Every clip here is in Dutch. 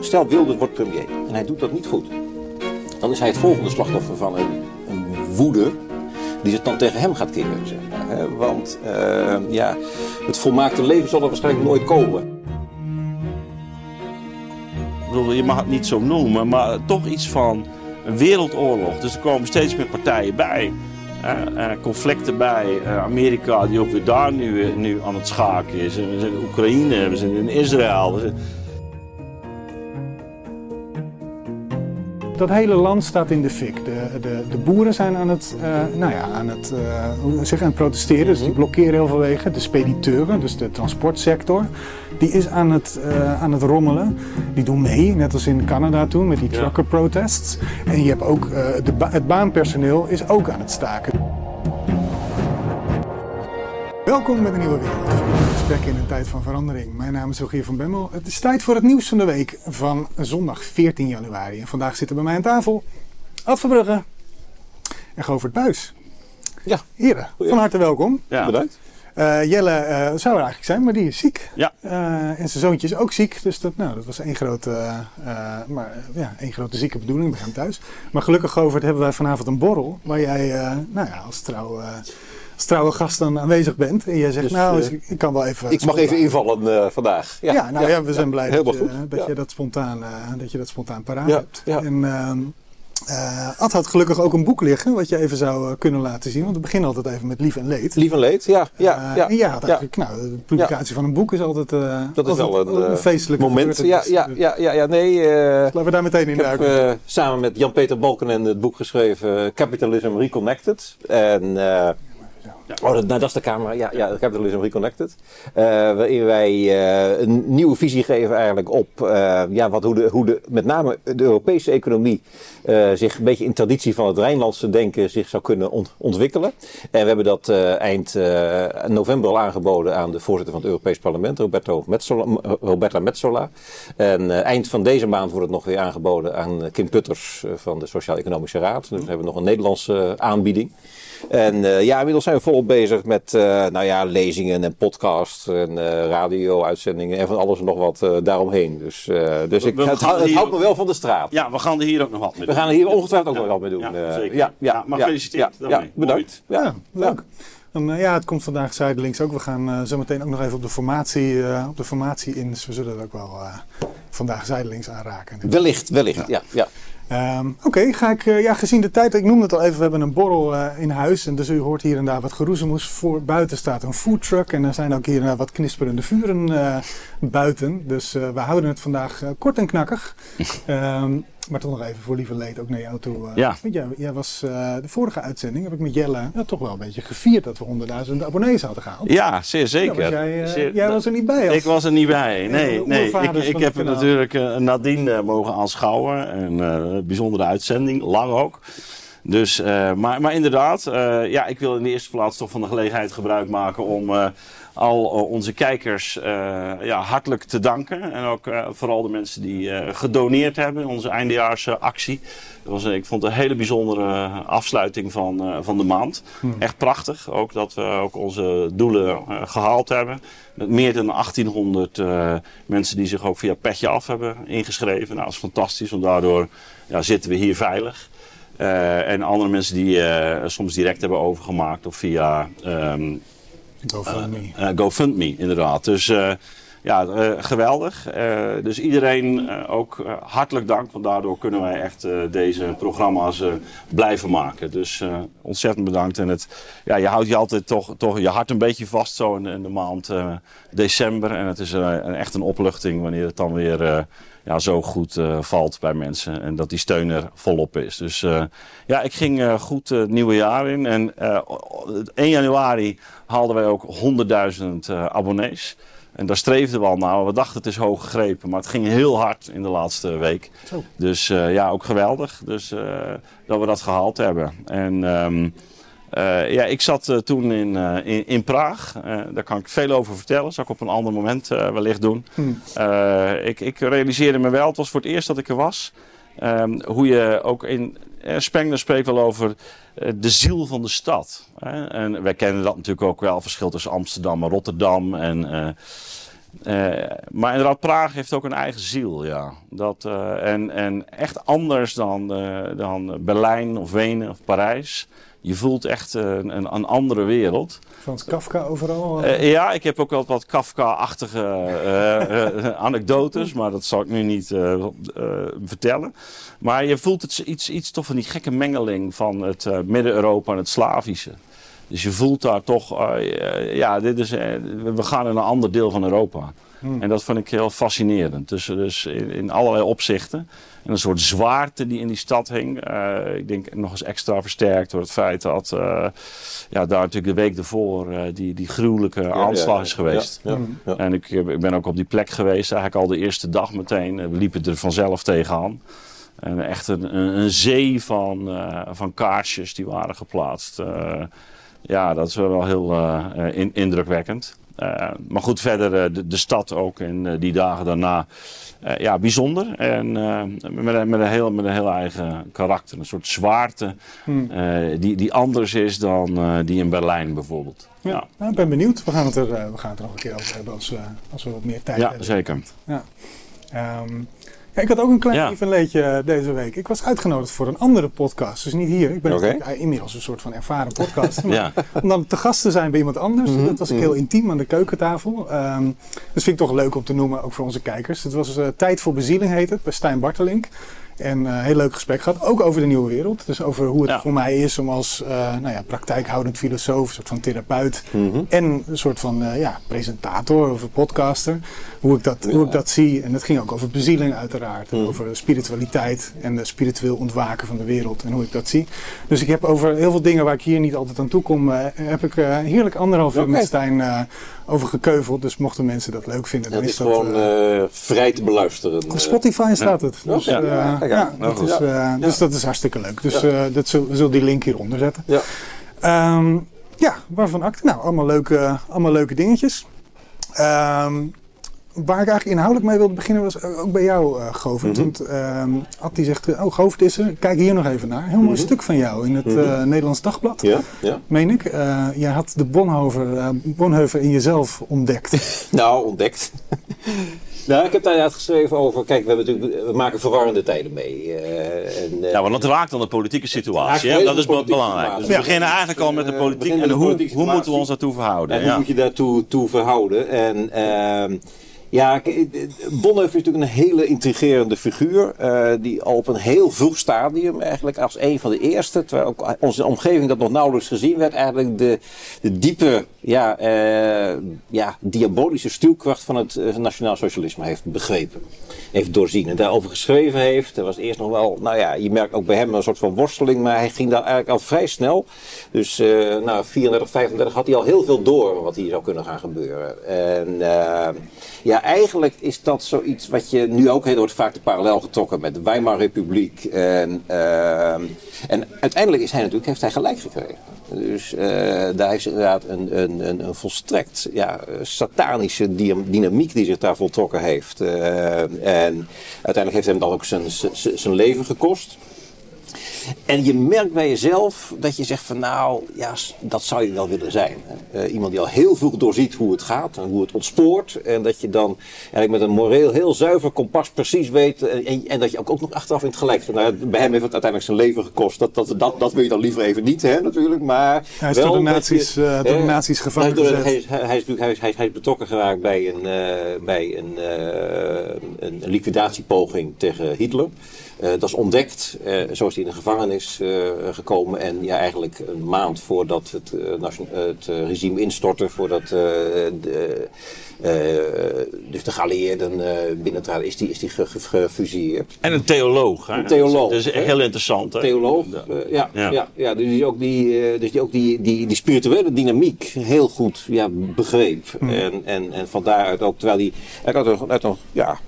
stel Wilders wordt premier en hij doet dat niet goed. Dan is hij het volgende slachtoffer van een, een woede die zich dan tegen hem gaat keren. Zeg? Want uh, ja, het volmaakte leven zal er waarschijnlijk nooit komen. Je mag het niet zo noemen, maar toch iets van een wereldoorlog. Dus er komen steeds meer partijen bij. Uh, conflicten bij. Uh, Amerika die ook weer daar nu, nu aan het schaken is. We zijn in Oekraïne, we zijn in Israël. We zijn... Dat hele land staat in de fik. De, de, de boeren zijn aan het, nou ja, aan, het, hoe zeg, aan het protesteren. Dus die blokkeren heel veel wegen. De spediteuren, dus de transportsector, die is aan het, aan het rommelen. Die doen mee, net als in Canada toen met die trucker protests. En je hebt ook de ba het baanpersoneel is ook aan het staken. Welkom met een nieuwe wereld. In een tijd van verandering. Mijn naam is Rogier van Bemmel. Het is tijd voor het nieuws van de week van zondag 14 januari. En vandaag zitten bij mij aan tafel Ad Verbrugge en Govert Buis. Ja. Heren, van harte welkom. Ja. Bedankt. Uh, Jelle uh, zou er eigenlijk zijn, maar die is ziek. Ja. Uh, en zijn zoontje is ook ziek. Dus dat, nou, dat was één grote, maar, ja, één grote zieke bedoeling. We gaan thuis. Maar gelukkig, Govert, hebben wij vanavond een borrel. Waar jij nou ja, als trouw als trouwe gast dan aanwezig bent. En jij zegt, Dus, nou, eh, ik kan wel even... Ik mag even invallen eh, vandaag. Ja, Ja, nou ja, we zijn blij dat, je, dat, je dat, spontaan, eh, dat je dat spontaan paraat hebt. En ehm, eh, Ad had gelukkig ook een boek liggen, wat je even zou kunnen laten zien. Want we beginnen altijd even met lief en leed. Lief en leed, ja. ja, ja, en ja. eigenlijk, nou, de publicatie van een boek is altijd, Dat is altijd wel een, feestelijke moment. Ja, ja, ja, ja, ja, nee. Laten we daar meteen in ik heb duiken. eh, samen met Jan-Peter Balkenende het boek geschreven Capitalism Reconnected. En, oh, dat, nou, dat is de camera. Ja, ja Capitalism Reconnected. Eh, waarin wij eh, een nieuwe visie geven eigenlijk op eh, ja, wat, hoe, de, hoe de, met name de Europese economie zich een beetje in traditie van het Rijnlandse denken zich zou kunnen ont- ontwikkelen. En we hebben dat eind november al aangeboden aan de voorzitter van het Europees Parlement, Roberto Metsola, M- Roberta Metsola. En eind van deze maand wordt het nog weer aangeboden aan Kim Putters van de Sociaal-Economische Raad. Dus we hebben nog een Nederlandse aanbieding. En ja, inmiddels zijn we volop bezig met eh, nou ja, lezingen en podcasts en eh, radio-uitzendingen en van alles en nog wat eh, daaromheen. Dus, eh, dus ik, we het, het houdt me wel van de straat. Ja, we gaan er hier ook nog wat mee We doen. gaan er hier ongetwijfeld ook Ja. nog wat mee doen. Ja, zeker. ja, ja, Ja, maar ja, gefeliciteerd Ja, daarmee. ja, bedankt. Ja, Ja, leuk. Dan, eh, ja, het komt vandaag zijdelings ook. We gaan eh, zo meteen ook nog even op de formatie, eh, op de formatie in. Dus we zullen het ook wel eh, vandaag zijdelings aanraken. Wellicht, wellicht. Ja, ja. Ehm, Oké, ga ik, eh, ja, gezien de tijd, ik noemde het al even, we hebben een borrel eh, in huis. En dus u hoort hier en daar wat geroezemoes. Voor buiten staat een foodtruck en er zijn ook hier en daar wat knisperende vuren eh, buiten. Dus eh, we houden het vandaag eh, kort en knakkig. Ehm, maar toch nog even voor lieve leed ook naar jou toe. eh. Ja. Want jij, jij was eh, de vorige uitzending, heb ik met Jelle ja, toch wel een beetje gevierd dat we 100.000 abonnees hadden gehaald. Ja, zeer zeker. was jij, eh, Zeer- jij was er niet bij. Als, Ik was er niet bij. Nee, nee. Ik, ik heb natuurlijk nadien eh, mogen aanschouwen. En, een bijzondere uitzending, lang ook. Dus, maar, maar inderdaad, ja, ik wil in de eerste plaats toch van de gelegenheid gebruik maken om al eh, onze kijkers eh, ja, hartelijk te danken. En ook eh, vooral de mensen die gedoneerd hebben in onze eindejaarsactie. Was, ik vond het een hele bijzondere afsluiting van, van de maand. Echt prachtig. Ook dat we ook onze doelen eh, gehaald hebben. Met meer dan 1800 eh, mensen die zich ook via Petje Af hebben ingeschreven. Nou, dat is fantastisch, want daardoor ja, zitten we hier veilig. En andere mensen die soms direct hebben overgemaakt of via ehm, GoFundMe. eh, GoFundMe, inderdaad. Dus eh, ja, eh, geweldig. Eh, dus iedereen eh, ook eh, hartelijk dank, want daardoor kunnen wij echt eh, deze programma's eh, blijven maken. Dus eh, ontzettend bedankt. En het, ja, je houdt je altijd toch, toch je hart een beetje vast zo in, de- maand eh, december. En het is eh, echt een opluchting wanneer het dan weer eh, ja, zo goed eh, valt bij mensen. En dat die steun er volop is. Dus eh, ja, ik ging eh, goed het nieuwe jaar in. En eh, 1 januari haalden wij ook 100.000 eh, abonnees. En daar streefden we al naar. We dachten het is hoog gegrepen, maar het ging heel hard in de laatste week. Zo. Dus ja, ook geweldig. Dus dat we dat gehaald hebben. En ehm, eh, ja, ik zat eh, toen in, eh, in, in Praag. Daar kan ik veel over vertellen. Zal ik op een ander moment wellicht doen. Hmm. Eh, ik, ik realiseerde me wel, het was voor het eerst dat ik er was. ehm, hoe je ook in. Spengler spreekt wel over de ziel van de stad. Hè? En wij kennen dat natuurlijk ook wel, verschil tussen Amsterdam en Rotterdam. En, maar inderdaad, Praag heeft ook een eigen ziel, ja. Dat, en, en echt anders dan, dan Berlijn of Wenen of Parijs. Je voelt echt een, een, een andere wereld. Frans Kafka overal? Uh, ja, ik heb ook wel wat Kafka-achtige uh, anekdotes, maar dat zal ik nu niet vertellen. Maar je voelt het iets, iets toch van die gekke mengeling van het Midden-Europa en het Slavische. Dus je voelt daar toch, ja, dit is, we gaan in een ander deel van Europa. Hmm. En dat vond ik heel fascinerend. Dus, dus in, in, allerlei opzichten. En een soort zwaarte die in die stad hing. Uh, ik denk nog eens extra versterkt door het feit dat uh, ja, daar natuurlijk de week ervoor uh, die, die gruwelijke aanslag is geweest. Hmm. En ik, ik, ben ook op die plek geweest, eigenlijk al de eerste dag meteen. We liepen er vanzelf tegenaan. En echt een, een, zee van, van kaarsjes die waren geplaatst. ja, dat is wel heel in, indrukwekkend. Uh, maar goed, verder uh, de, de, stad ook in uh, die dagen daarna. ja, bijzonder. En met, met, een heel, met een heel eigen karakter. Een soort zwaarte hmm. die, die anders is dan die in Berlijn bijvoorbeeld. Ja, ja. Nou, ik ben benieuwd. We gaan, het er, we gaan het er nog een keer over hebben als, als we wat meer tijd ja, hebben. Zeker. Ja, zeker. Ja, ik had ook een klein ja. evenleedje deze week. Ik was uitgenodigd voor een andere podcast. Dus niet hier. Ik ben okay. inmiddels een soort van ervaren podcast. ja. Om dan te gast te zijn bij iemand anders. Mm -hmm. Dat was ik heel intiem aan de keukentafel. Um, dat vind ik toch leuk om te noemen, ook voor onze kijkers. Het was uh, Tijd voor Bezieling heet het, bij Stijn Bartelink. En een uh, heel leuk gesprek gehad. Ook over de nieuwe wereld. Dus over hoe het ja. voor mij is om als uh, nou ja, praktijkhoudend filosoof, een soort van therapeut. Mm -hmm. En een soort van uh, ja, presentator of podcaster. Hoe ik, dat, ja. hoe ik dat zie. En het ging ook over bezieling uiteraard. Mm. Over spiritualiteit en de spiritueel ontwaken van de wereld. En hoe ik dat zie. Dus ik heb over heel veel dingen waar ik hier niet altijd aan toe kom. heb ik heerlijk anderhalf uur okay. met Stijn over gekeuveld. Dus mochten mensen dat leuk vinden. Dan is, dat gewoon uh, vrij te beluisteren. Op Spotify staat het. Dus, ja, uh, ja, dat is, dus dat is hartstikke leuk. Dus dat zul, we zullen die link hieronder zetten. Ja, um, ja waarvan acte? Nou, allemaal leuke, allemaal leuke dingetjes. Um, waar ik eigenlijk inhoudelijk mee wilde beginnen was ook bij jou, uh, Govert. Mm -hmm. Want uh, Atti zegt, oh Govert is er, kijk hier nog even naar. Heel mooi mm -hmm. stuk van jou in het uh, mm -hmm. Nederlands Dagblad, ja, ja. meen ik. Uh, jij had de Bonhoeffer in jezelf ontdekt. nou, ontdekt. Nou, ik heb daar uitgeschreven over. Kijk, we, hebben natuurlijk, we maken verwarrende tijden mee. Uh, en, uh, ja, want dat raakt dan de politieke situatie. Hè? Dat is belangrijk. Dus we ja. beginnen eigenlijk al met de politiek. en hoe, hoe moeten we ons daartoe verhouden? En ja. hoe moet je daartoe toe verhouden? En. Ja, Bonhoeffer is natuurlijk een hele intrigerende figuur. Uh, die al op een heel vroeg stadium, eigenlijk als een van de eerste, terwijl ook onze omgeving dat nog nauwelijks gezien werd, eigenlijk de, de diepe, ja, uh, ja, diabolische stuwkracht van het uh, nationaal socialisme heeft begrepen. Heeft doorzien en daarover geschreven heeft. Er was eerst nog wel, nou ja, je merkt ook bij hem een soort van worsteling, maar hij ging daar eigenlijk al vrij snel. Dus, nou, 34, 35 had hij al heel veel door wat hier zou kunnen gaan gebeuren. En, ja, eigenlijk is dat zoiets wat je nu ook heel wordt vaak de parallel getrokken met de Weimar-republiek. En, uh, en uiteindelijk is hij natuurlijk, heeft hij gelijk gekregen. Dus uh, daar is inderdaad een, een, een, een volstrekt ja, satanische dynamiek die zich daar voltrokken heeft. Uh, en uiteindelijk heeft hem dan ook zijn, zijn leven gekost. En je merkt bij jezelf dat je zegt van nou, ja, dat zou je wel willen zijn. Uh, iemand die al heel vroeg doorziet hoe het gaat en hoe het ontspoort. En dat je dan eigenlijk met een moreel heel zuiver kompas precies weet. En, en, en dat je ook, ook nog achteraf in het gelijk. Nou, bij hem heeft het uiteindelijk zijn leven gekost. Dat, dat, dat, dat wil je dan liever even niet, hè, natuurlijk. Maar hij is wel door de nazi's, je, uh, door de nazi's gevangen hij, hij, hij, hij, is, hij, is, hij is betrokken geraakt bij een, uh, bij een, een, liquidatiepoging tegen Hitler. Uh, dat is ontdekt, uh, zo is hij in de gevangenis uh, gekomen. En ja, eigenlijk een maand voordat het, het regime instortte, voordat de, dus de geallieerden binnentraden, is die, is die gefusilleerd. En een theoloog. Hè? Een theoloog. Dat is heel interessant. Hè? Theoloog, ja, ja. ja, dus die ook, die, dus die, ook die, die, die spirituele dynamiek heel goed ja, begreep. Hmm. En, en, en van daaruit ook, terwijl hij uit een, uit een ja,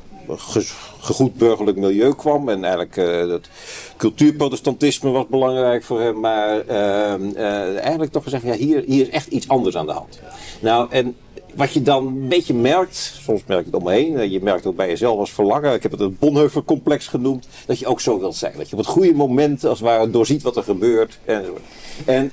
gegoed burgerlijk milieu kwam. En eigenlijk uh, het cultuurprotestantisme was belangrijk voor hem. Maar uh, uh, eigenlijk toch gezegd, ja, hier, hier is echt iets anders aan de hand. Nou, en wat je dan een beetje merkt, soms merk je het om me heen, je merkt ook bij jezelf als verlangen, ik heb het het Bonhoeffer-complex genoemd, dat je ook zo wilt zijn. Dat je op het goede moment als het ware doorziet wat er gebeurt. En, en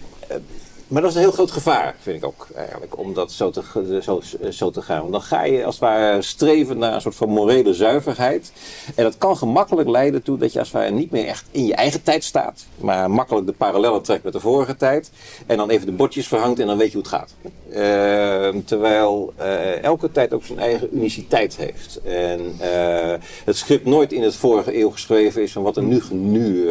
Maar dat is een heel groot gevaar, vind ik ook eigenlijk, om dat zo te, zo, zo te gaan. Want dan ga je als het ware streven naar een soort van morele zuiverheid. En dat kan gemakkelijk leiden toe dat je als het ware niet meer echt in je eigen tijd staat. Maar makkelijk de parallellen trekt met de vorige tijd. En dan even de bordjes verhangt en dan weet je hoe het gaat. Uh, terwijl uh, elke tijd ook zijn eigen uniciteit heeft. En uh, het script nooit in het vorige eeuw geschreven is van wat er nu, nu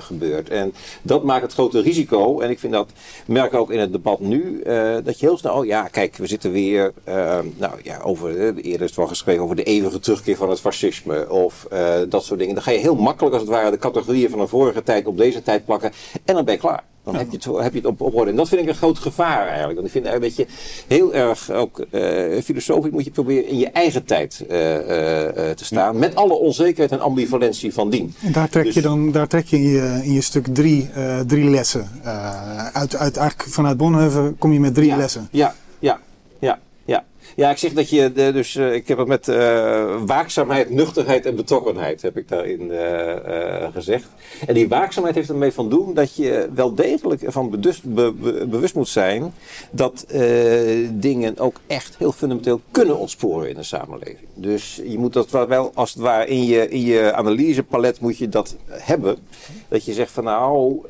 gebeurt. En dat maakt het grote risico. En ik vind dat merk ook in het debat nu, uh, dat je heel snel, oh ja, kijk, we zitten weer, uh, nou ja, over, uh, eerder is het wel geschreven over de eeuwige terugkeer van het fascisme of dat soort dingen. Dan ga je heel makkelijk, als het ware, de categorieën van een vorige tijd op deze tijd plakken en dan ben je klaar. Dan heb, je het, heb je het op, op orde. En dat vind ik een groot gevaar eigenlijk. Want ik vind eigenlijk dat je heel erg ook uh, filosofisch moet je proberen in je eigen tijd uh, uh, te staan. Met alle onzekerheid en ambivalentie van dien. En daar trek Dus- je dan daar trek je in je, in je stuk drie, drie lessen. uit, uit, eigenlijk vanuit Bonhoeffer kom je met drie ja, lessen. Ja, ja, ja, ja. Ik zeg dat je, dus uh, ik heb het met uh, waakzaamheid, nuchterheid en betrokkenheid, heb ik daarin uh, gezegd. En die waakzaamheid heeft ermee van doen dat je wel degelijk ervan bewust, be, be, bewust moet zijn dat dingen ook echt heel fundamenteel kunnen ontsporen in een samenleving. Dus je moet dat wel als het ware in je, in je analysepalet moet je dat hebben. Dat je zegt van nou,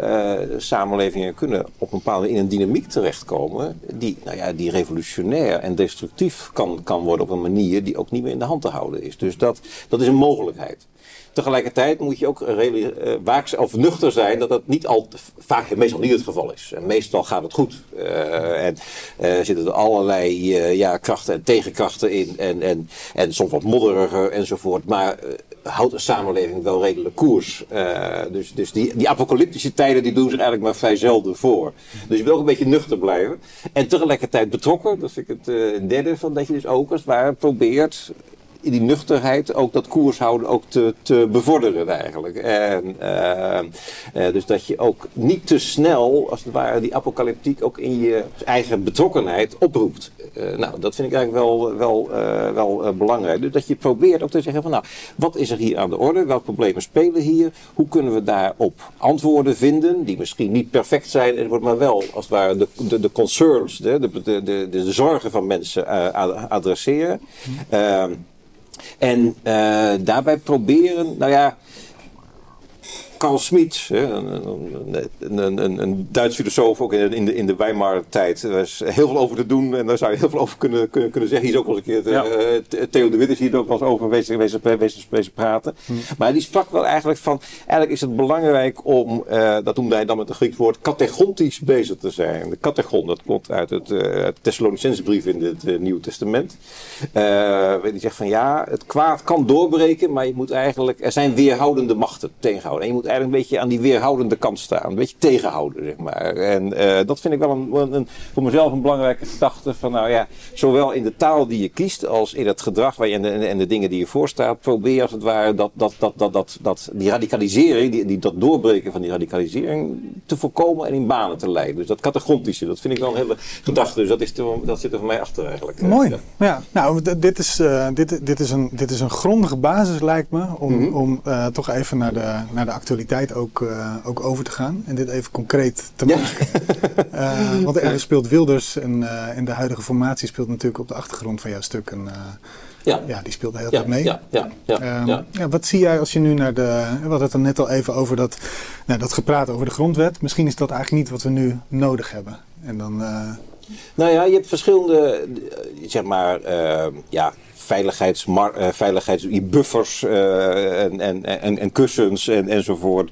samenlevingen kunnen op een bepaalde in een dynamiek terechtkomen die, nou ja, die revolutionair en destructief kan, kan worden op een manier die ook niet meer in de hand te houden is. Dus dat, dat is een mogelijkheid. Tegelijkertijd moet je ook uh, waakzaam of nuchter zijn dat dat niet al, vaak meestal niet het geval is. En meestal gaat het goed. Uh, en uh, zitten er allerlei ja, krachten en tegenkrachten in. En, en, en soms wat modderiger enzovoort. Maar houdt een samenleving wel redelijk koers. dus dus die, die apocalyptische tijden die doen zich eigenlijk maar vrij zelden voor. Dus je wil ook een beetje nuchter blijven. En tegelijkertijd betrokken. Dat vind ik het derde van dat je dus ook als het ware probeert in die nuchterheid ook dat koers houden ook te, te bevorderen eigenlijk. En, uh, uh, dus dat je ook niet te snel, als het ware, die apocalyptiek ook in je eigen betrokkenheid oproept. Uh, nou, dat vind ik eigenlijk wel, wel, wel belangrijk. Dus dat je probeert ook te zeggen van nou, wat is er hier aan de orde? Welke problemen spelen hier? Hoe kunnen we daarop antwoorden vinden? Die misschien niet perfect zijn, maar wel als het ware de, de, de concerns, de, de, de, de, zorgen van mensen adresseren. Mm. En uh, daarbij proberen, nou ja, Carl Schmitt, een, een, een, een, Duits filosoof, ook in de, in de Weimar-tijd. Er is heel veel over te doen en daar zou je heel veel over kunnen, kunnen, kunnen zeggen. Hier is ook wel eens een keer, ja. uh, Theo de Wit is hier ook wel eens over geweest, geweest, geweest, geweest praten. Hm. Maar die sprak wel eigenlijk van, eigenlijk is het belangrijk om, uh, dat noemde hij dan met een Grieks woord, categontisch bezig te zijn. De categon, dat komt uit het uh, Thessalonicensebrief in het uh, Nieuwe Testament. die zegt van ja, het kwaad kan doorbreken, maar je moet eigenlijk, er zijn weerhoudende machten tegenhouden. En je moet eigenlijk een beetje aan die weerhoudende kant staan. Een beetje tegenhouden, zeg maar. En uh, dat vind ik wel een, een, voor mezelf een belangrijke gedachte. Van nou ja, zowel in de taal die je kiest als in het gedrag waar je en, de, en de dingen die je voorstaat. Probeer als het ware dat, dat, dat, dat, dat, dat die radicalisering, die, die, dat doorbreken van die radicalisering te voorkomen en in banen te leiden. Dus dat categorische, dat vind ik wel een hele gedachte. Dus dat, is te, dat zit er voor mij achter eigenlijk. Mooi. Ja, ja. nou dit is, uh, dit, dit, is een, dit is een grondige basis lijkt me om, mm -hmm. om uh, toch even naar de, naar de actualiteit ook, uh, ook over te gaan en dit even concreet te maken. Ja. uh, want er speelt Wilders en, uh, en de huidige formatie speelt natuurlijk op de achtergrond van jouw stuk. En, ja. ja, die speelt de hele ja, tijd mee. Ja, ja, ja, um, ja. ja, wat zie jij als je nu naar de. We hadden het er net al even over dat, nou, dat gepraat over de grondwet. Misschien is dat eigenlijk niet wat we nu nodig hebben. En dan. Nou ja, je hebt verschillende, zeg maar, ja, veiligheidsbuffers uh, en, en, en, en, kussens en, enzovoort.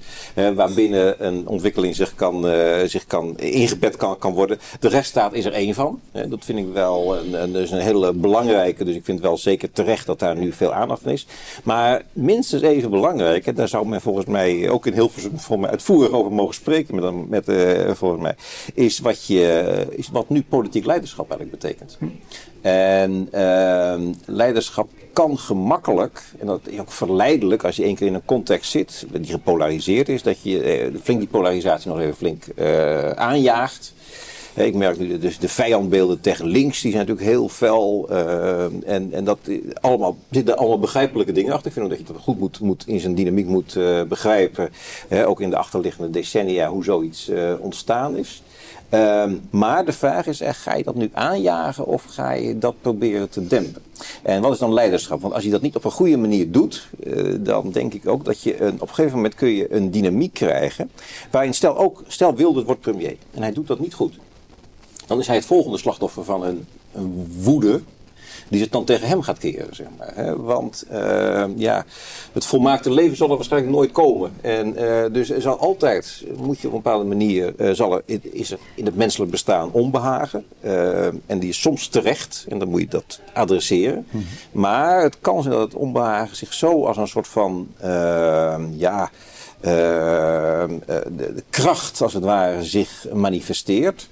Waarbinnen een ontwikkeling zich, kan, zich kan, ingebed kan, kan worden. De rechtsstaat is er één van. dat vind ik wel een, een, dus een hele belangrijke. Dus ik vind wel zeker terecht dat daar nu veel aandacht is. Maar minstens even belangrijk, en daar zou men volgens mij ook in Hilversum voor mij uitvoerig over mogen spreken, met, met, volgens mij, is wat, je, is wat nu politiek leiderschap eigenlijk betekent. En uh, leiderschap kan gemakkelijk, en dat is ook verleidelijk als je één keer in een context zit die gepolariseerd is, dat je uh, flink die polarisatie nog even flink uh, aanjaagt. ik merk nu dus de vijandbeelden tegen links, die zijn natuurlijk heel fel. Uh, en, en dat allemaal, zitten allemaal begrijpelijke dingen achter. Ik vind ook dat je dat goed moet, moet in zijn dynamiek moet begrijpen. ook in de achterliggende decennia hoe zoiets ontstaan is. Um, maar de vraag is echt, ga je dat nu aanjagen of ga je dat proberen te dempen? En wat is dan leiderschap? Want als je dat niet op een goede manier doet, uh, dan denk ik ook dat je een, op een gegeven moment kun je een dynamiek krijgen. Waarin stel ook, stel Wilders wordt premier en hij doet dat niet goed. Dan is hij het volgende slachtoffer van een, een woede die zich dan tegen hem gaat keren. Zeg maar, hè? Want uh, ja, het volmaakte leven zal er waarschijnlijk nooit komen. En uh, dus er zal altijd, moet je op een bepaalde manier, uh, zal er, is er in het menselijk bestaan onbehagen. en die is soms terecht en dan moet je dat adresseren. Mm -hmm. Maar het kan zijn dat het onbehagen zich zo als een soort van, ja, de, de kracht als het ware zich manifesteert.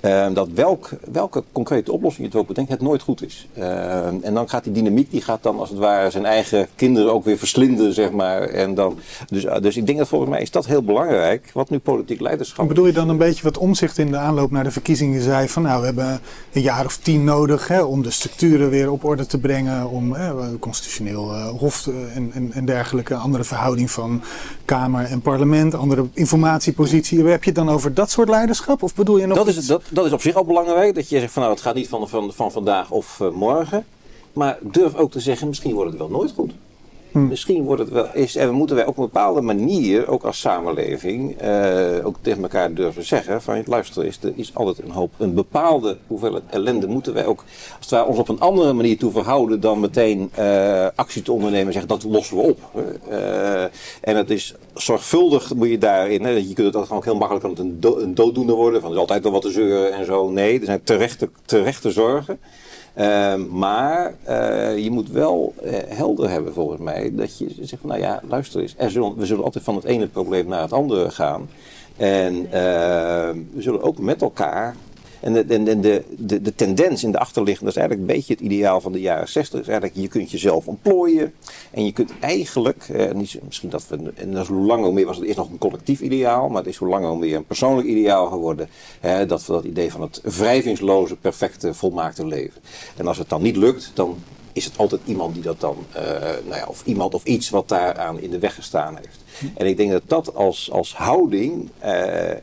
Uh, dat welk, welke concrete oplossing je het ook bedenkt, het nooit goed is. Uh, en dan gaat die dynamiek, die gaat dan als het ware zijn eigen kinderen ook weer verslinden, zeg maar. En dan, dus, uh, dus ik denk dat volgens mij is dat heel belangrijk, wat nu politiek leiderschap Bedoel je dan een beetje wat omzicht in de aanloop naar de verkiezingen zei van nou, we hebben een jaar of tien nodig hè, om de structuren weer op orde te brengen, om hè, constitutioneel hof en, en, en dergelijke, andere verhouding van Kamer en parlement, andere informatiepositie. Heb je het dan over dat soort leiderschap? Of bedoel je nog dat is, dat, dat is op zich al belangrijk. Dat je zegt van nou het gaat niet van, van, van vandaag of uh, morgen. Maar durf ook te zeggen, misschien wordt het wel nooit goed. Hmm. Misschien wordt het wel is. En moeten wij op een bepaalde manier, ook als samenleving, uh, ook tegen elkaar durven zeggen: van luister, is, er is altijd een hoop. Een bepaalde hoeveelheid ellende moeten wij ook, als ware, ons op een andere manier toe verhouden dan meteen uh, actie te ondernemen en zeggen dat lossen we op. Uh, en het is zorgvuldig moet je daarin. Hè, je kunt het gewoon heel makkelijk een, do een dooddoener worden. Van er is altijd wel wat te zeuren en zo. Nee, er zijn terechte, terechte zorgen. Uh, maar uh, je moet wel uh, helder hebben volgens mij dat je zegt van nou ja, luister eens, we zullen altijd van het ene probleem naar het andere gaan. En uh, we zullen ook met elkaar en de, de, de, de, de tendens in de achterliggende, is eigenlijk een beetje het ideaal van de jaren 60. Is eigenlijk, je kunt jezelf ontplooien. En je kunt eigenlijk, eh, niet, misschien dat we, en dat is hoe langer hoe meer was het eerst nog een collectief ideaal. Maar het is hoe langer hoe meer een persoonlijk ideaal geworden. Hè, dat dat idee van het wrijvingsloze, perfecte, volmaakte leven. En als het dan niet lukt, dan is het altijd iemand die dat dan, uh, nou ja, of iemand of iets wat daaraan in de weg gestaan heeft. En ik denk dat dat als, als houding uh,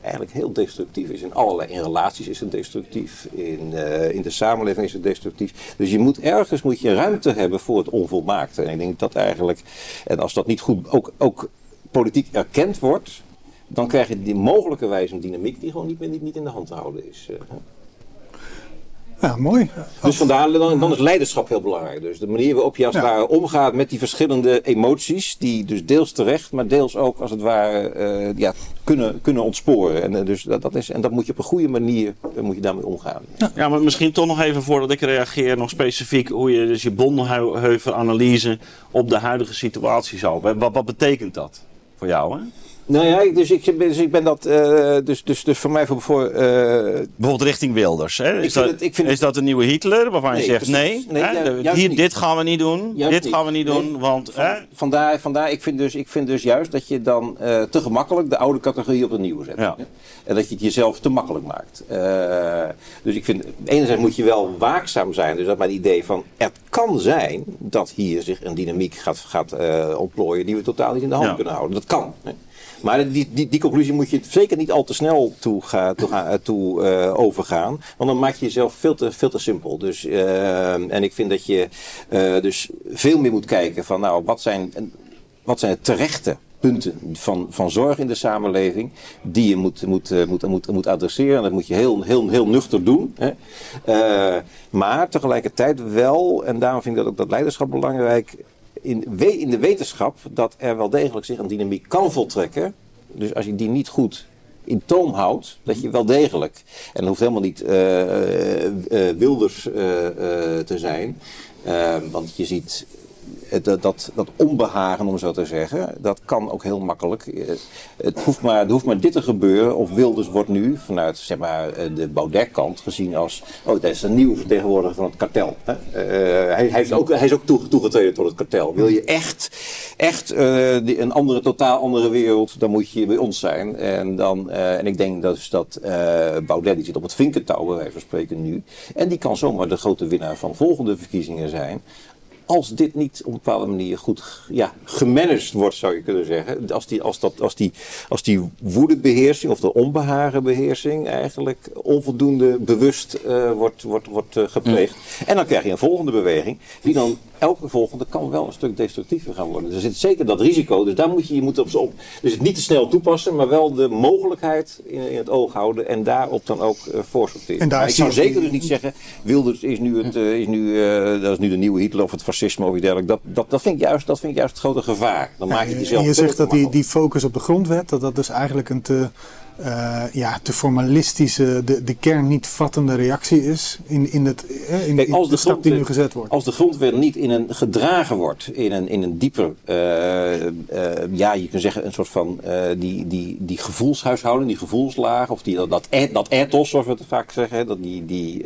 eigenlijk heel destructief is. In allerlei in relaties is het destructief, in, uh, in de samenleving is het destructief. Dus je moet ergens moet je ruimte hebben voor het onvolmaakte. En ik denk dat eigenlijk, en als dat niet goed ook, ook politiek erkend wordt, dan krijg je die mogelijkerwijs een dynamiek die gewoon niet, niet, niet in de hand te houden is. Ja, mooi. Dus vandaar, dan, dan is leiderschap heel belangrijk. Dus de manier waarop je als het ja. ware omgaat met die verschillende emoties, die dus deels terecht, maar deels ook als het ware uh, ja, kunnen, kunnen ontsporen. En, uh, dus dat, dat is, en dat moet je op een goede manier uh, moet je daarmee omgaan. Ja. ja, maar misschien toch nog even voordat ik reageer, nog specifiek hoe je dus je bondenheuvelanalyse op de huidige situatie zou. Wat, wat betekent dat voor jou? Hè? Nou ja, dus ik, dus ik ben dat. Uh, dus, dus, dus voor mij voor. voor uh, Bijvoorbeeld richting Wilders. Hè? Is, dat, het, is het, dat een nieuwe Hitler waarvan nee, je zegt: nee, nee hè? Hier, niet. dit gaan we niet doen. Juist dit niet. gaan we niet doen. Want, van, hè? Vandaar, vandaar ik, vind dus, ik vind dus juist dat je dan uh, te gemakkelijk de oude categorie op de nieuwe zet. Ja. En dat je het jezelf te makkelijk maakt. dus ik vind, enerzijds moet je wel waakzaam zijn. Dus dat mijn idee van: het kan zijn dat hier zich een dynamiek gaat, gaat ontplooien die we totaal niet in de hand ja. kunnen houden. Dat kan. Hè? Maar die, die, die conclusie moet je zeker niet al te snel toe, gaan, toe, gaan, toe uh, overgaan. Want dan maak je jezelf veel te, veel te simpel. Dus, uh, en ik vind dat je dus veel meer moet kijken van nou, wat zijn, wat zijn de terechte punten van, van zorg in de samenleving die je moet, moet, moet, moet, moet adresseren. En dat moet je heel, heel, heel nuchter doen. Hè. Maar tegelijkertijd wel, en daarom vind ik dat ook dat leiderschap belangrijk, in, in de wetenschap dat er wel degelijk zich een dynamiek kan voltrekken. Dus als je die niet goed in toom houdt, dat je wel degelijk, en dat hoeft helemaal niet uh, uh, wilders te zijn, want je ziet dat, dat, dat onbehagen, om zo te zeggen, dat kan ook heel makkelijk. Het hoeft maar, er hoeft maar dit te gebeuren. Of Wilders wordt nu vanuit zeg maar, de Baudet-kant gezien als. Oh, dat is een nieuwe vertegenwoordiger van het kartel. Hè? Hij, hij, is ook, hij is ook toegetreden tot het kartel. Wil je echt echt een andere, totaal andere wereld, dan moet je bij ons zijn. En, dan, en ik denk dus dat Baudet, die zit op het vinkentouw bij wijze van spreken nu. En die kan zomaar de grote winnaar van volgende verkiezingen zijn als dit niet op een bepaalde manier goed ja, gemanaged wordt, zou je kunnen zeggen. Als die, als dat, als die, als die woedebeheersing of de onbehagenbeheersing eigenlijk onvoldoende bewust uh, wordt, wordt, wordt uh, gepleegd. En dan krijg je een volgende beweging, die dan elke volgende kan wel een stuk destructiever gaan worden. Er zit zeker dat risico. Dus daar moet je, je moet op, op dus het niet te snel toepassen, maar wel de mogelijkheid in, in het oog houden en daarop dan ook uh, voor sorteren. En daar ik zou zeker dus niet zeggen, Wilders is nu, het, uh, is nu, uh, dat is nu de nieuwe Hitler of het fascisme of iets dergelijks. Dat, dat, dat, vind ik juist, dat vind ik juist het grote gevaar. Dan maak je jezelf en je zegt dat die, die focus op de grondwet, dat dat dus eigenlijk een te uh, ja, te formalistische, de, de kern niet vattende reactie is in, in, het, uh, in, Kijk, als de, de stap die nu gezet wordt. Als de grondwet niet in een, gedragen wordt in een, in een dieper, uh, ja, je kunt zeggen een soort van die, die, die gevoelshuishouding, die gevoelslaag, of die, dat, dat ethos, zoals we het vaak zeggen, dat die, die,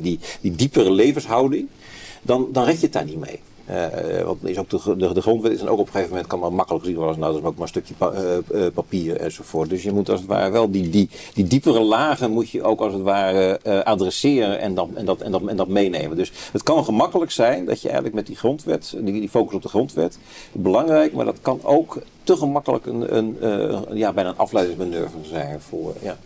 die, die diepere levenshouding, dan, dan red je het daar niet mee. Uh, want is ook de, de, de, grondwet is dan ook op een gegeven moment kan maar makkelijk gezien worden. Nou, dat is ook maar een stukje pa, uh, papier enzovoort. Dus je moet als het ware wel die, die, die diepere lagen moet je ook als het ware uh, adresseren en dat, en, dat, en, dat, en dat meenemen. Dus het kan gemakkelijk zijn dat je eigenlijk met die grondwet, die, die focus op de grondwet, belangrijk, maar dat kan ook te gemakkelijk een, een, ja, bijna een afleidingsmanoeuvre zijn voor. Ja.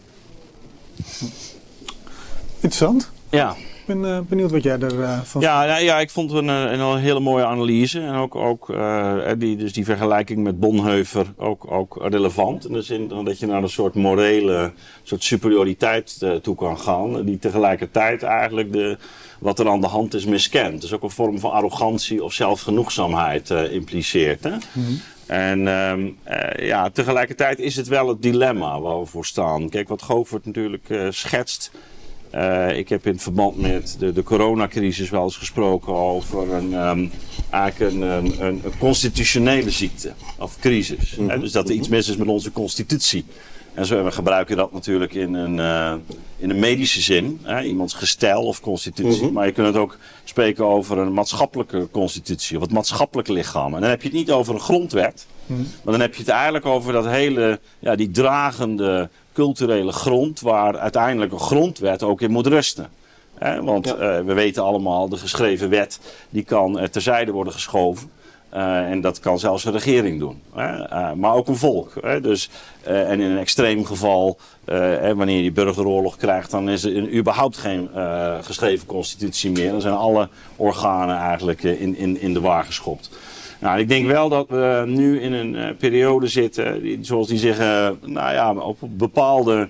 Interessant. Ja ben uh, benieuwd wat jij ervan uh, van ja, ja, ja, ik vond het een, een, een, hele mooie analyse. En ook, ook uh, die, dus die vergelijking met Bonheuver ook, ook relevant. In de zin dat je naar een soort morele soort superioriteit toe kan gaan. Die tegelijkertijd eigenlijk de, wat er aan de hand is miskent. Dus ook een vorm van arrogantie of zelfgenoegzaamheid impliceert. Hè? Mm -hmm. En um, ja, tegelijkertijd is het wel het dilemma waar we voor staan. Kijk, wat Govert natuurlijk schetst uh, ik heb in verband met de, de coronacrisis wel eens gesproken over een, um, eigenlijk een, een, een, constitutionele ziekte of crisis. Mm -hmm. dus dat er iets mis is met onze constitutie. En zo, we gebruiken dat natuurlijk in een, uh, in een medische zin, hè, iemands gestel of constitutie. Mm -hmm. Maar je kunt het ook spreken over een maatschappelijke constitutie of het maatschappelijk lichaam. En dan heb je het niet over een grondwet, mm -hmm. maar dan heb je het eigenlijk over dat hele, ja, die dragende culturele grond waar uiteindelijk een grondwet ook in moet rusten. want uh, we weten allemaal, de geschreven wet die kan uh, terzijde worden geschoven. Uh, en dat kan zelfs een regering doen. maar ook een volk. Dus, en in een extreem geval, wanneer je burgeroorlog krijgt, dan is er überhaupt geen geschreven constitutie meer. Dan zijn alle organen eigenlijk in, in, in de waar geschopt. Nou, ik denk wel dat we nu in een uh, periode zitten, zoals die zeggen, nou ja, op bepaalde,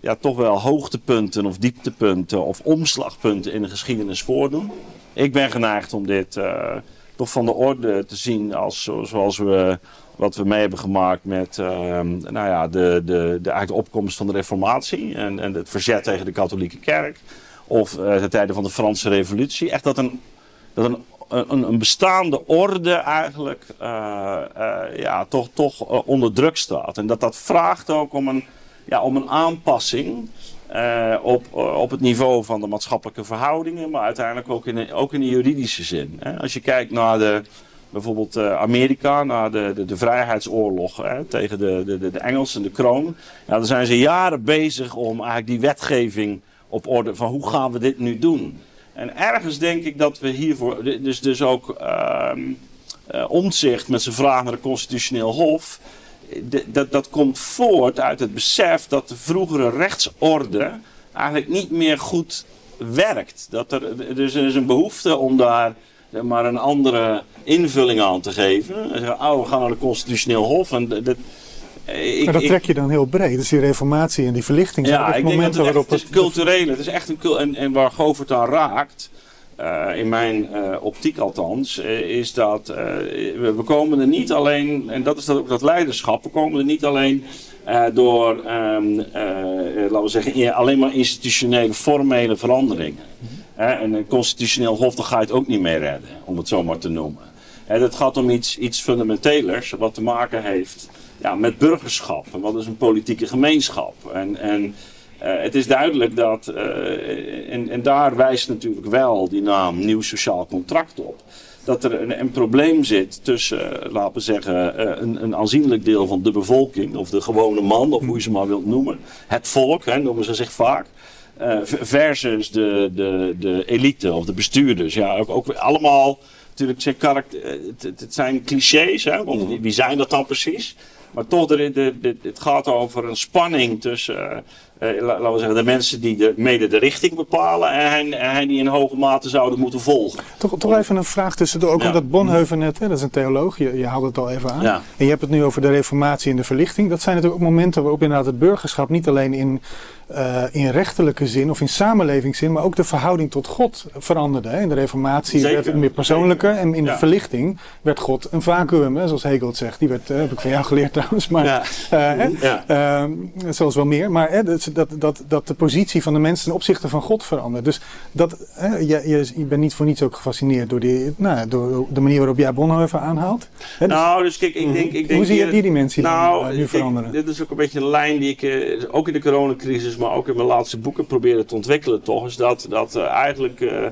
ja, toch wel hoogtepunten of dieptepunten of omslagpunten in de geschiedenis voordoen. Ik ben geneigd om dit uh, toch van de orde te zien als zoals we wat we mee hebben gemaakt met uh, nou ja, de, de, de, de opkomst van de Reformatie en, en het verzet tegen de katholieke kerk. Of de tijden van de Franse Revolutie. Echt dat een, dat een een, een bestaande orde eigenlijk uh, uh, ja, toch, toch uh, onder druk staat. En dat dat vraagt ook om een, ja, om een aanpassing op, op het niveau van de maatschappelijke verhoudingen, maar uiteindelijk ook in, de, ook in de juridische zin. Hè. Als je kijkt naar de, bijvoorbeeld Amerika, naar de, de, de vrijheidsoorlog hè, tegen de, de, de Engelsen, de kroon. Ja, dan zijn ze jaren bezig om eigenlijk die wetgeving op orde van hoe gaan we dit nu doen. En ergens denk ik dat we hiervoor, dus, dus ook uh, omzicht met zijn vraag naar het constitutioneel hof, dat, dat komt voort uit het besef dat de vroegere rechtsorde eigenlijk niet meer goed werkt. Dat er, dus er is een behoefte om daar maar een andere invulling aan te geven. En zeggen, oh, we gaan naar het constitutioneel hof. En dat, ik, maar dat trek je dan heel breed. Dus die reformatie en die verlichting zijn ja, ik denk dat het, waarop het is cultureel. Het is echt een en, en waar Govert aan raakt, uh, in mijn uh, optiek althans, uh, is dat we, we, komen er niet alleen, en dat is dat ook dat leiderschap, we komen er niet alleen door, um, laten we zeggen, alleen maar institutionele, formele veranderingen. en een constitutioneel hof, dan ga je het ook niet meer redden, om het zo maar te noemen. het gaat om iets, iets fundamentelers, wat te maken heeft ja, met burgerschap. En wat is een politieke gemeenschap? En, en het is duidelijk dat, en, en daar wijst natuurlijk wel die naam nieuw sociaal contract op dat er een, een probleem zit tussen, uh, laten we zeggen, een, een, aanzienlijk deel van de bevolking, of de gewone man, of hoe je ze maar wilt noemen. Het volk, hè, noemen ze zich vaak. Versus de, de, de elite of de bestuurders. Ja, ook, ook allemaal, natuurlijk, het, het, zijn clichés, hè, want wie zijn dat dan precies? Maar toch, de, de, het gaat over een spanning tussen uh, laten we zeggen, de mensen die de, mede de richting bepalen en hij, die in hoge mate zouden moeten volgen. Toch, toch even een vraag tussendoor, ook ja. omdat Bonhoeffer net, hè, dat is een theoloog, je, je haalde het al even aan. Ja. En je hebt het nu over de reformatie en de verlichting. Dat zijn natuurlijk ook momenten waarop inderdaad het burgerschap niet alleen in uh, in rechterlijke zin of in samenlevingszin, maar ook de verhouding tot God veranderde. Hè. In de Reformatie werd het meer persoonlijker en in de verlichting werd God een vacuüm, hè, zoals Hegel het zegt. Die werd, uh, heb ik van jou geleerd trouwens, maar ja. Ehm, zoals wel meer. Maar hè, dat, dat, dat, dat de positie van de mensen ten opzichte van God verandert. Dus dat, je, je, je, bent niet voor niets ook gefascineerd door, die, nou, door de manier waarop jij Bonhoeffer aanhaalt. Hè, dus, nou, dus kijk, ik denk... Ik denk hoe zie je die dimensie nou, dan, nu veranderen? Dit is ook een beetje een lijn die ik, ook in de coronacrisis maar ook in mijn laatste boeken proberen te ontwikkelen, toch, is dat, dat uh, eigenlijk uh,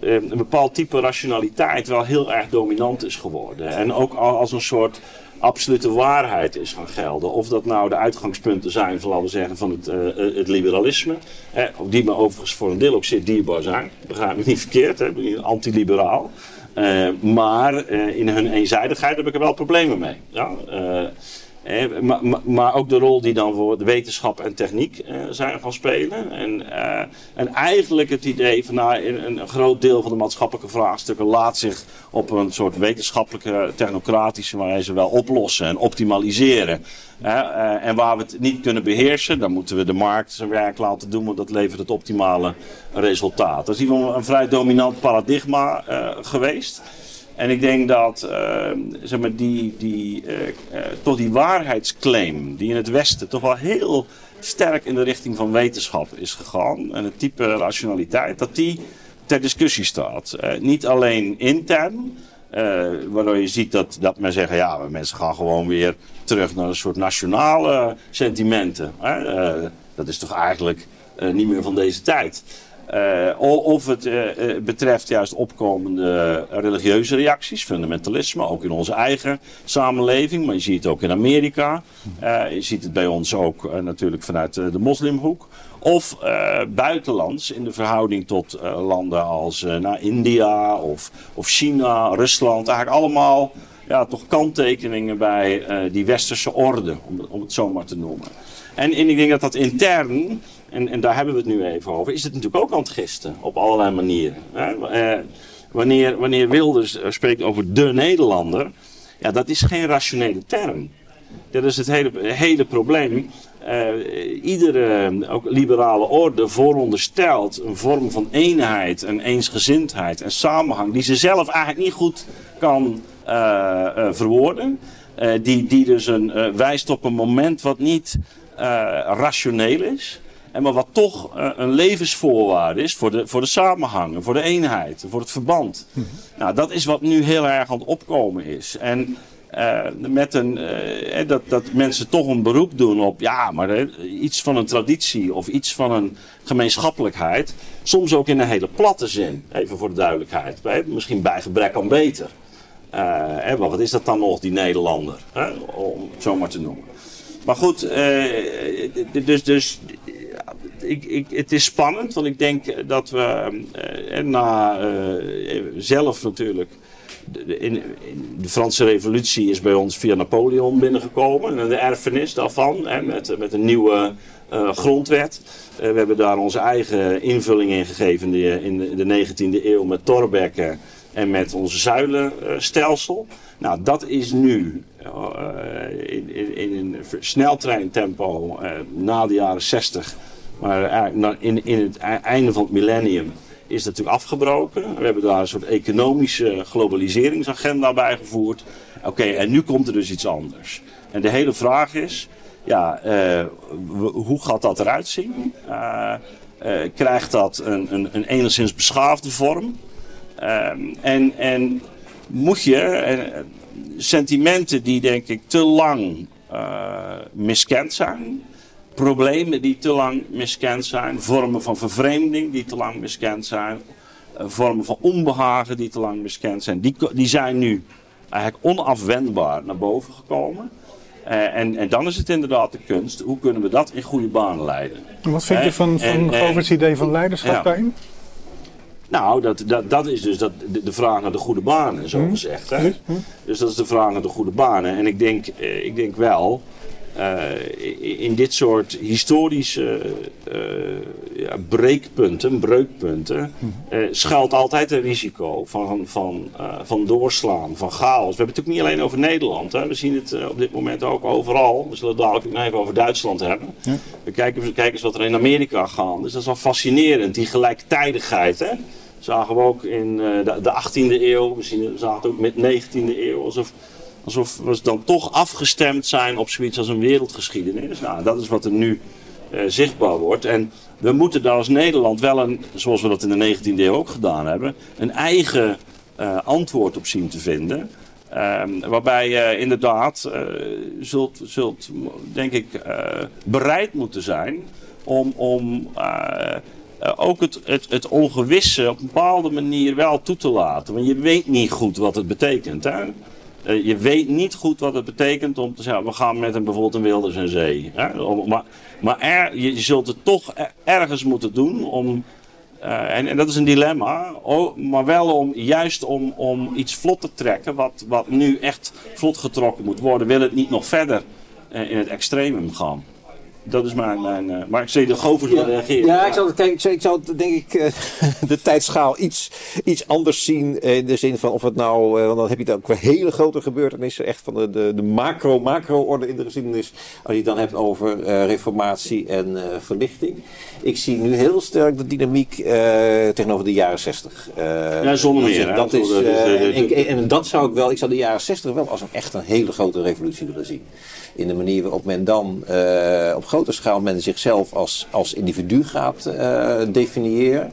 een bepaald type rationaliteit wel heel erg dominant is geworden. En ook als een soort absolute waarheid is gaan gelden. Of dat nou de uitgangspunten zijn van, we zeggen, van het, uh, het liberalisme. Hè, die me overigens voor een deel ook zeer dierbaar zijn. Begrijp me niet verkeerd, hè, anti-liberaal. Uh, maar in hun eenzijdigheid heb ik er wel problemen mee. Ja? Maar, maar, ook de rol die dan voor de wetenschap en techniek eh, zijn gaan spelen. En, eh, en eigenlijk het idee van nou, een, een, groot deel van de maatschappelijke vraagstukken laat zich op een soort wetenschappelijke, technocratische wijze wel oplossen en optimaliseren. Uh, en waar we het niet kunnen beheersen, dan moeten we de markt zijn werk laten doen, want dat levert het optimale resultaat. Dat is in ieder geval een vrij dominant paradigma geweest. En ik denk dat uh, zeg maar die, die, uh, uh, toch die waarheidsclaim die in het Westen toch wel heel sterk in de richting van wetenschap is gegaan. En het type rationaliteit, dat die ter discussie staat. niet alleen intern, waardoor je ziet dat, dat men zegt, ja, mensen gaan gewoon weer terug naar een soort nationale sentimenten. dat is toch eigenlijk niet meer van deze tijd. Uh, of het uh, betreft juist opkomende religieuze reacties, fundamentalisme, ook in onze eigen samenleving, maar je ziet het ook in Amerika. Uh, je ziet het bij ons ook natuurlijk vanuit de moslimhoek. Of buitenlands in de verhouding tot landen als nou, India of, of China, Rusland. Eigenlijk allemaal ja, toch kanttekeningen bij die westerse orde, om, om het zo maar te noemen. En, en ik denk dat dat intern en, en daar hebben we het nu even over, is het natuurlijk ook aan het gisten op allerlei manieren. Eh, wanneer, wanneer Wilders eh, spreekt over de Nederlander, ja, dat is geen rationele term. Dat is het hele, hele probleem. Uh, iedere ook liberale orde vooronderstelt een vorm van eenheid en eensgezindheid en samenhang die ze zelf eigenlijk niet goed kan verwoorden. die, die dus een, wijst op een moment wat niet rationeel is. En maar wat toch uh, een levensvoorwaarde is voor de, voor de samenhang, voor de eenheid, voor het verband. Nou, dat is wat nu heel erg aan het opkomen is. En uh, met een, uh, dat, dat mensen toch een beroep doen op ja, maar iets van een traditie of iets van een gemeenschappelijkheid. Soms ook in een hele platte zin, even voor de duidelijkheid. Misschien bij gebrek aan beter. Uh, wat is dat dan nog, die Nederlander? Om het zo maar te noemen. Maar goed, dus, dus ik, ik, het is spannend, want ik denk dat we uh, na uh, zelf natuurlijk. De, in, de Franse Revolutie is bij ons via Napoleon binnengekomen. En de erfenis daarvan, met, met een nieuwe grondwet. we hebben daar onze eigen invulling in gegeven in de, in de 19e eeuw met Thorbecke en met onze zuilenstelsel. nou, dat is nu in, in, in, een sneltreintempo na de jaren 60 maar in, in het e-, einde van het millennium is het natuurlijk afgebroken. We hebben daar een soort economische globaliseringsagenda bij gevoerd. Oké, en nu komt er dus iets anders. En de hele vraag is, ja, uh, hoe gaat dat eruit zien? Uh, krijgt dat een, een, een, enigszins beschaafde vorm? Ehm, en, en moet je sentimenten die denk ik te lang miskend zijn, problemen die te lang miskend zijn, vormen van vervreemding die te lang miskend zijn, eh, vormen van onbehagen die te lang miskend zijn, die, die zijn nu eigenlijk onafwendbaar naar boven gekomen. Uh, en, en, dan is het inderdaad de kunst, hoe kunnen we dat in goede banen leiden? Wat vind je van, van Govert's idee van leiderschap ja. daarin? Nou, dat, dat, dat is dus dat, de, de vraag naar de goede banen, zo mhm. gezegd. Hè? Dus dat is de vraag naar de goede banen. En ik denk, eh, ik denk wel, uh, in dit soort historische uh, ja, breekpunten, breukpunten, uh, schuilt altijd een risico van, van, van doorslaan, van chaos. We hebben het natuurlijk niet alleen over Nederland. Hè. We zien het op dit moment ook overal. We zullen het dadelijk nog even over Duitsland hebben. Ja. We, kijken, we kijken eens wat er in Amerika gaat. Dus dat is wel fascinerend, die gelijktijdigheid. Hè zagen we ook in de, de 18e eeuw, misschien zagen we het ook met 19e eeuw, alsof alsof we dan toch afgestemd zijn op zoiets als een wereldgeschiedenis. Nou, dat is wat er nu uh, zichtbaar wordt. En we moeten daar als Nederland wel een, zoals we dat in de 19e eeuw ook gedaan hebben, een eigen uh, antwoord op zien te vinden. Uh, waarbij je inderdaad uh, zult, zult, denk ik, bereid moeten zijn om, om ook het, het, het ongewisse op een bepaalde manier wel toe te laten. Want je weet niet goed wat het betekent. Hè? Uh, je weet niet goed wat het betekent om te zeggen, we gaan met een, bijvoorbeeld een Wilders en Zee. Hè? Maar, maar er, je, zult het toch ergens moeten doen om, uh, en, dat is een dilemma, oh, maar wel om juist om, om iets vlot te trekken, wat, wat nu echt vlot getrokken moet worden, wil het niet nog verder uh, in het extremum gaan. Dat is mijn. mijn uh, maar ik zie de Govers ja, reageren. Ja, ik zou, kijk, ik zou denk ik uh, de tijdschaal iets, iets anders zien. In de zin van of het nou. Uh, want dan heb je dan ook weer hele grote gebeurtenissen. Echt van de, de, de macro, macro-orde in de geschiedenis. Als je het dan hebt over reformatie en verlichting. Ik zie nu heel sterk de dynamiek tegenover de jaren 60. ja, zonder meer. Dat is, en, en, en, dat zou ik wel. Ik zou de jaren 60 wel als een echt een hele grote revolutie willen zien in de manier waarop men dan uh, op grote schaal men zichzelf als, als individu gaat uh, definiëren.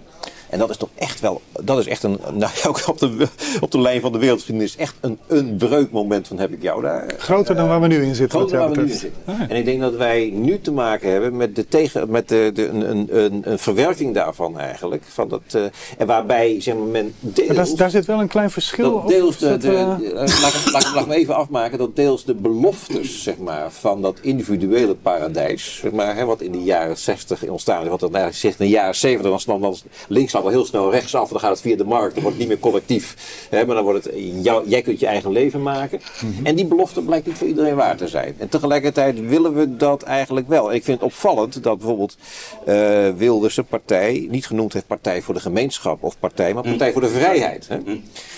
En dat is toch echt wel, dat is echt een, nou ook op de, op de lijn van de wereldgeschiedenis, echt een, een breukmoment van heb ik jou daar. Groter dan waar we nu in zitten. Groter dan waar we nu in zitten. Ah, En ik denk dat wij nu te maken hebben met, de tegen, met de, de, een, een, een verwerking daarvan eigenlijk. Van dat, uh, en waarbij zeg maar, men deels... Daar, daar, zit wel een klein verschil dat deels de, de, uh... laat, laat, laat, me even afmaken, dat deels de beloftes zeg maar, van dat individuele paradijs, zeg maar, hè, wat in de jaren 60 ontstaan is, wat dan eigenlijk zegt in de jaren 70, dan was links wel heel snel rechtsaf, dan gaat het via de markt, dan wordt het niet meer collectief. Hè, maar dan wordt het, jou, jij kunt je eigen leven maken. Mhm. En die belofte blijkt niet voor iedereen waar te zijn. En tegelijkertijd willen we dat eigenlijk wel. En ik vind het opvallend dat bijvoorbeeld uh, Wilders een partij niet genoemd heeft Partij voor de Gemeenschap of Partij, maar Partij voor de Vrijheid. Hè. Mhm.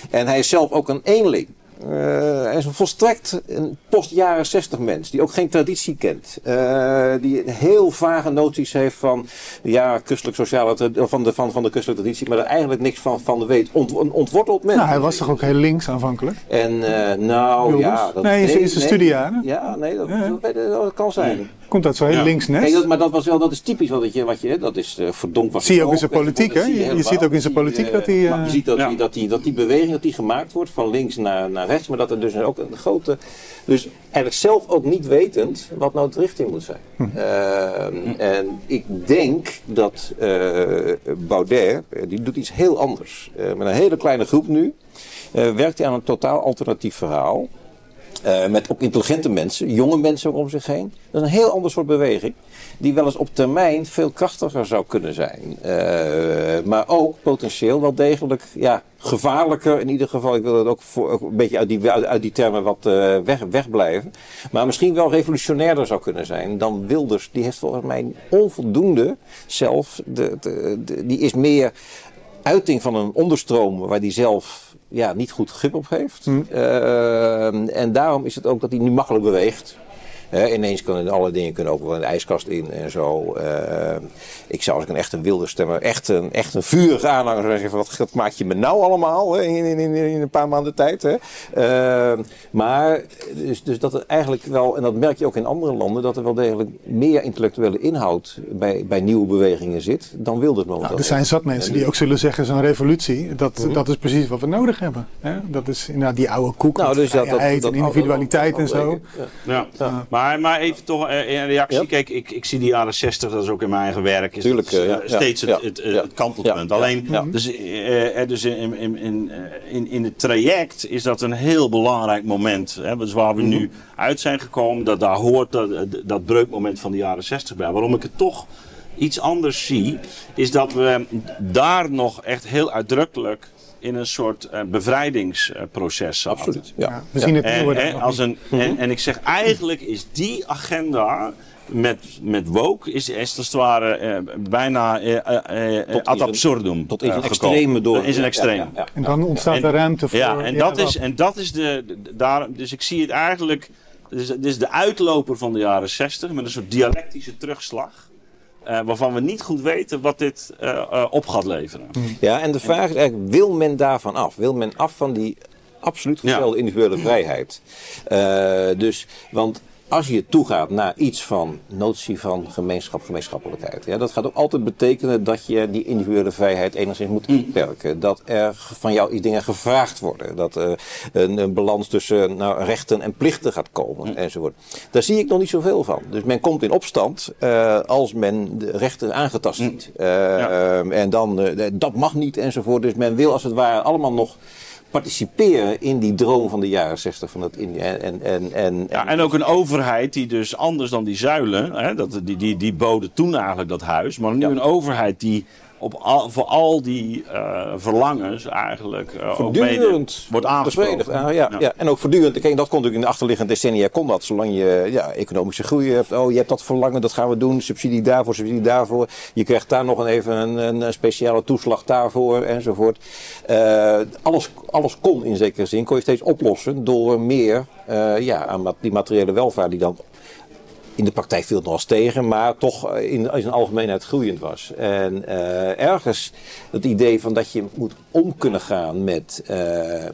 En hij is zelf ook een eenling. Uh, hij is een volstrekt een post-jaren 60 mens, die ook geen traditie kent. Uh, die heel vage noties heeft van, ja, kustelijk sociale, van de, van, van de kustelijke traditie, maar er eigenlijk niks van, van weet. Ont, een ontworteld mens. Nou, hij was toch ook heel links aanvankelijk? En uh, nou, ja. Dat, nee, in zijn nee, studiejaren? Ja, nee, dat, ja. Dat, kan zijn. Komt uit zo heel ja. links nest. dat, maar dat was wel, dat is typisch wat je, wat je dat is uh, verdomd was. Zie je ook in zijn politiek, hè? Je, je ziet ook in zijn politiek dat hij... Uh, je ziet dat, die, dat, die, dat die beweging dat die gemaakt wordt van links naar, naar rechts, maar dat er dus ook een grote... Dus eigenlijk zelf ook niet wetend wat nou de richting moet zijn. Hm. Uh, en ik denk dat Baudet, die doet iets heel anders. met een hele kleine groep nu, werkt hij aan een totaal alternatief verhaal. Uh, met ook intelligente mensen, jonge mensen om zich heen. Dat is een heel ander soort beweging. Die wel eens op termijn veel krachtiger zou kunnen zijn. Uh, maar ook potentieel wel degelijk ja, gevaarlijker. In ieder geval, ik wil het ook, een beetje uit die, uit, die termen wat uh, weg, wegblijven. Maar misschien wel revolutionairder zou kunnen zijn dan Wilders. Die heeft volgens mij onvoldoende zelf. De, die is meer uiting van een onderstroom waar die zelf ja, niet goed grip op heeft. Mm. Uh, en daarom is het ook dat hij nu makkelijk beweegt. Uh, ineens kunnen alle dingen kunnen ook wel in de ijskast in en zo. Uh, ik zou als ik een echt een wilde stemmer, echt een, echt een vurige aanhanger zou zeggen: wat, wat maak je me nou allemaal hè, in, in, in, in, een paar maanden tijd? Hè? Uh, maar dus, dus dat er eigenlijk wel, en dat merk je ook in andere landen, dat er wel degelijk meer intellectuele inhoud bij, bij nieuwe bewegingen zit dan wilde het nou, Er zijn zat mensen die ook zullen zeggen: zo'n revolutie, dat, mm -hmm. dat is precies wat we nodig hebben. Hè? Dat is inderdaad die oude koek, nou, dus dat, dat, dat, individualiteit en zo. Ja. ja. ja. Maar even toch eh, in reactie. Ja. Kijk, ik, ik zie die jaren 60, dat is ook in mijn eigen werk. Is Tuurlijk, dat, eh, eh, ja, steeds ja, het, het, ja. het kantelpunt. Alleen, dus, dus in, in, in, in, in het traject is dat een heel belangrijk moment. Hè, dus waar we Mhm. nu uit zijn gekomen, dat daar hoort dat, dat breukmoment van de jaren 60 bij. Waarom ik het toch iets anders zie, is dat we daar nog echt heel uitdrukkelijk in een soort eh, bevrijdingsproces. Absoluut. Ja. Ja, we zien het En, nog als een, en, en ik zeg eigenlijk is die agenda met, met woke is, is als het ware eh, bijna eh, eh, Tot ad absurdum tot in een extreme door. Is een Ja, extreem. ja, ja. En dan ontstaat En- er ruimte voor... Ja, en dat, is, en dat is de, de- de- daar, dus ik zie het eigenlijk, dus het is de uitloper van de jaren 60 met een soort dialectische terugslag. Eh, waarvan we niet goed weten wat dit eh, eh, op gaat leveren. Ja, en de vraag is eigenlijk, wil men daarvan af? Wil men af van die absoluut Ja. gestelde individuele vrijheid? Eh, dus, want als je toegaat naar iets van notie van gemeenschap, gemeenschappelijkheid. Ja, dat gaat ook altijd betekenen dat je die individuele vrijheid enigszins moet inperken. Dat er van jou iets dingen gevraagd worden. Dat er een, een balans tussen nou, rechten en plichten gaat komen enzovoort. Daar zie ik nog niet zoveel van. Dus men komt in opstand eh, als men de rechten aangetast ziet. Eh, Ja. Ehm, en dan, eh, dat mag niet enzovoort. Dus men wil als het ware allemaal nog participeren in die droom van de jaren 60 van het Indië. En, en, en, en, Ja, en ook een overheid die dus anders dan die zuilen, hè, dat, die, die, die boden toen eigenlijk dat huis, maar nu Ja. een overheid die op al, voor al die eh, verlangens eigenlijk eh, voortdurend wordt aangesproken. Ah, ja, ja. En ook voortdurend, kijk, dat kon natuurlijk in de achterliggende decennia kon dat, zolang je ja, economische groei hebt. Oh, je hebt dat verlangen, dat gaan we doen, subsidie daarvoor, subsidie daarvoor. Je krijgt daar nog een even een, een speciale toeslag daarvoor enzovoort. Eh, alles, alles kon in zekere zin, kon je steeds oplossen door meer ja, aan die materiële welvaart die dan in de praktijk viel het nog eens tegen, maar toch eh, in, in zijn algemeenheid groeiend was. En eh, ergens het idee van dat je moet om kunnen gaan met, eh,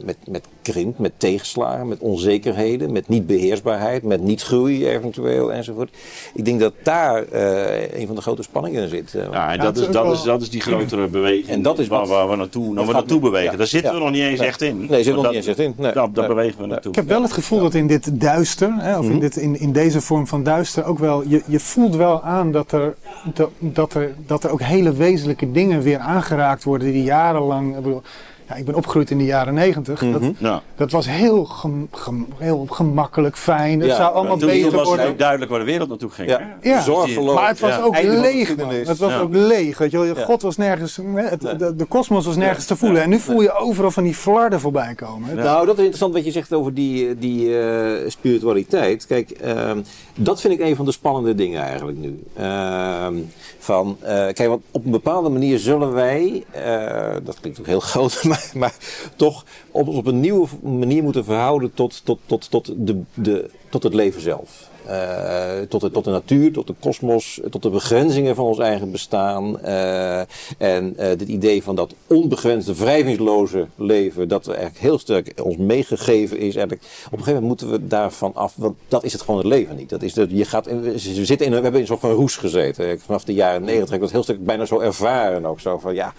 met, met krimp, met tegenslagen, met onzekerheden, met niet beheersbaarheid, met niet groei eventueel enzovoort. Ik denk dat daar eh, een van de grote spanningen in zit. Eh, Ja, en dat, is dat, is, dat is die grotere beweging En dat is waar, wat- waar we naartoe, waar we naartoe bewegen. ja, Daar zitten ja. we nog niet eens Nee. echt in. Nee, zitten we nog niet eens echt in. Nee. Daar, daar Nee. bewegen we naartoe. Ik heb wel het gevoel dat in dit duister, hè, of Mhm. in, dit, in, in deze vorm van duister, ook wel, je, je voelt wel aan dat er, dat, dat, er, dat er ook hele wezenlijke dingen weer aangeraakt worden die jarenlang. Ik, bedoel, ja, ik ben opgegroeid in de jaren negentig. Mhm. dat, Ja. dat was heel, gem- gem- heel gemakkelijk, fijn. Het Ja, zou allemaal toen beter was het worden. ook duidelijk waar de wereld naartoe ging. Ja. hè? Ja. Zorgeloos. Maar het was Ja. ook leeg. Het was Ja. ook leeg. Weet je wel. God was nergens, het, de, de kosmos was nergens te voelen. En nu voel je overal van die flarden voorbij komen. Nou, dat is interessant wat je zegt over die, die eh, spiritualiteit. Kijk, ehm, dat vind ik een van de spannende dingen eigenlijk nu. Ehm, van, eh, kijk, want op een bepaalde manier zullen wij, eh, dat klinkt ook heel groot, maar, maar toch op, op een nieuwe manier moeten verhouden tot, tot, tot, tot, de, de, tot het leven zelf. Eh, tot, de, tot de natuur, tot de kosmos, tot de begrenzingen van ons eigen bestaan. eh, en eh dit idee van dat onbegrensde, wrijvingsloze leven, dat eigenlijk heel sterk ons meegegeven is. Eigenlijk, op een gegeven moment moeten we daarvan af, want dat is het gewoon het leven niet. Dat is dat, je gaat, we zitten in, we hebben in van roes gezeten. Vanaf de jaren negentig heb ik dat heel sterk bijna zo ervaren ook. Zo van ja.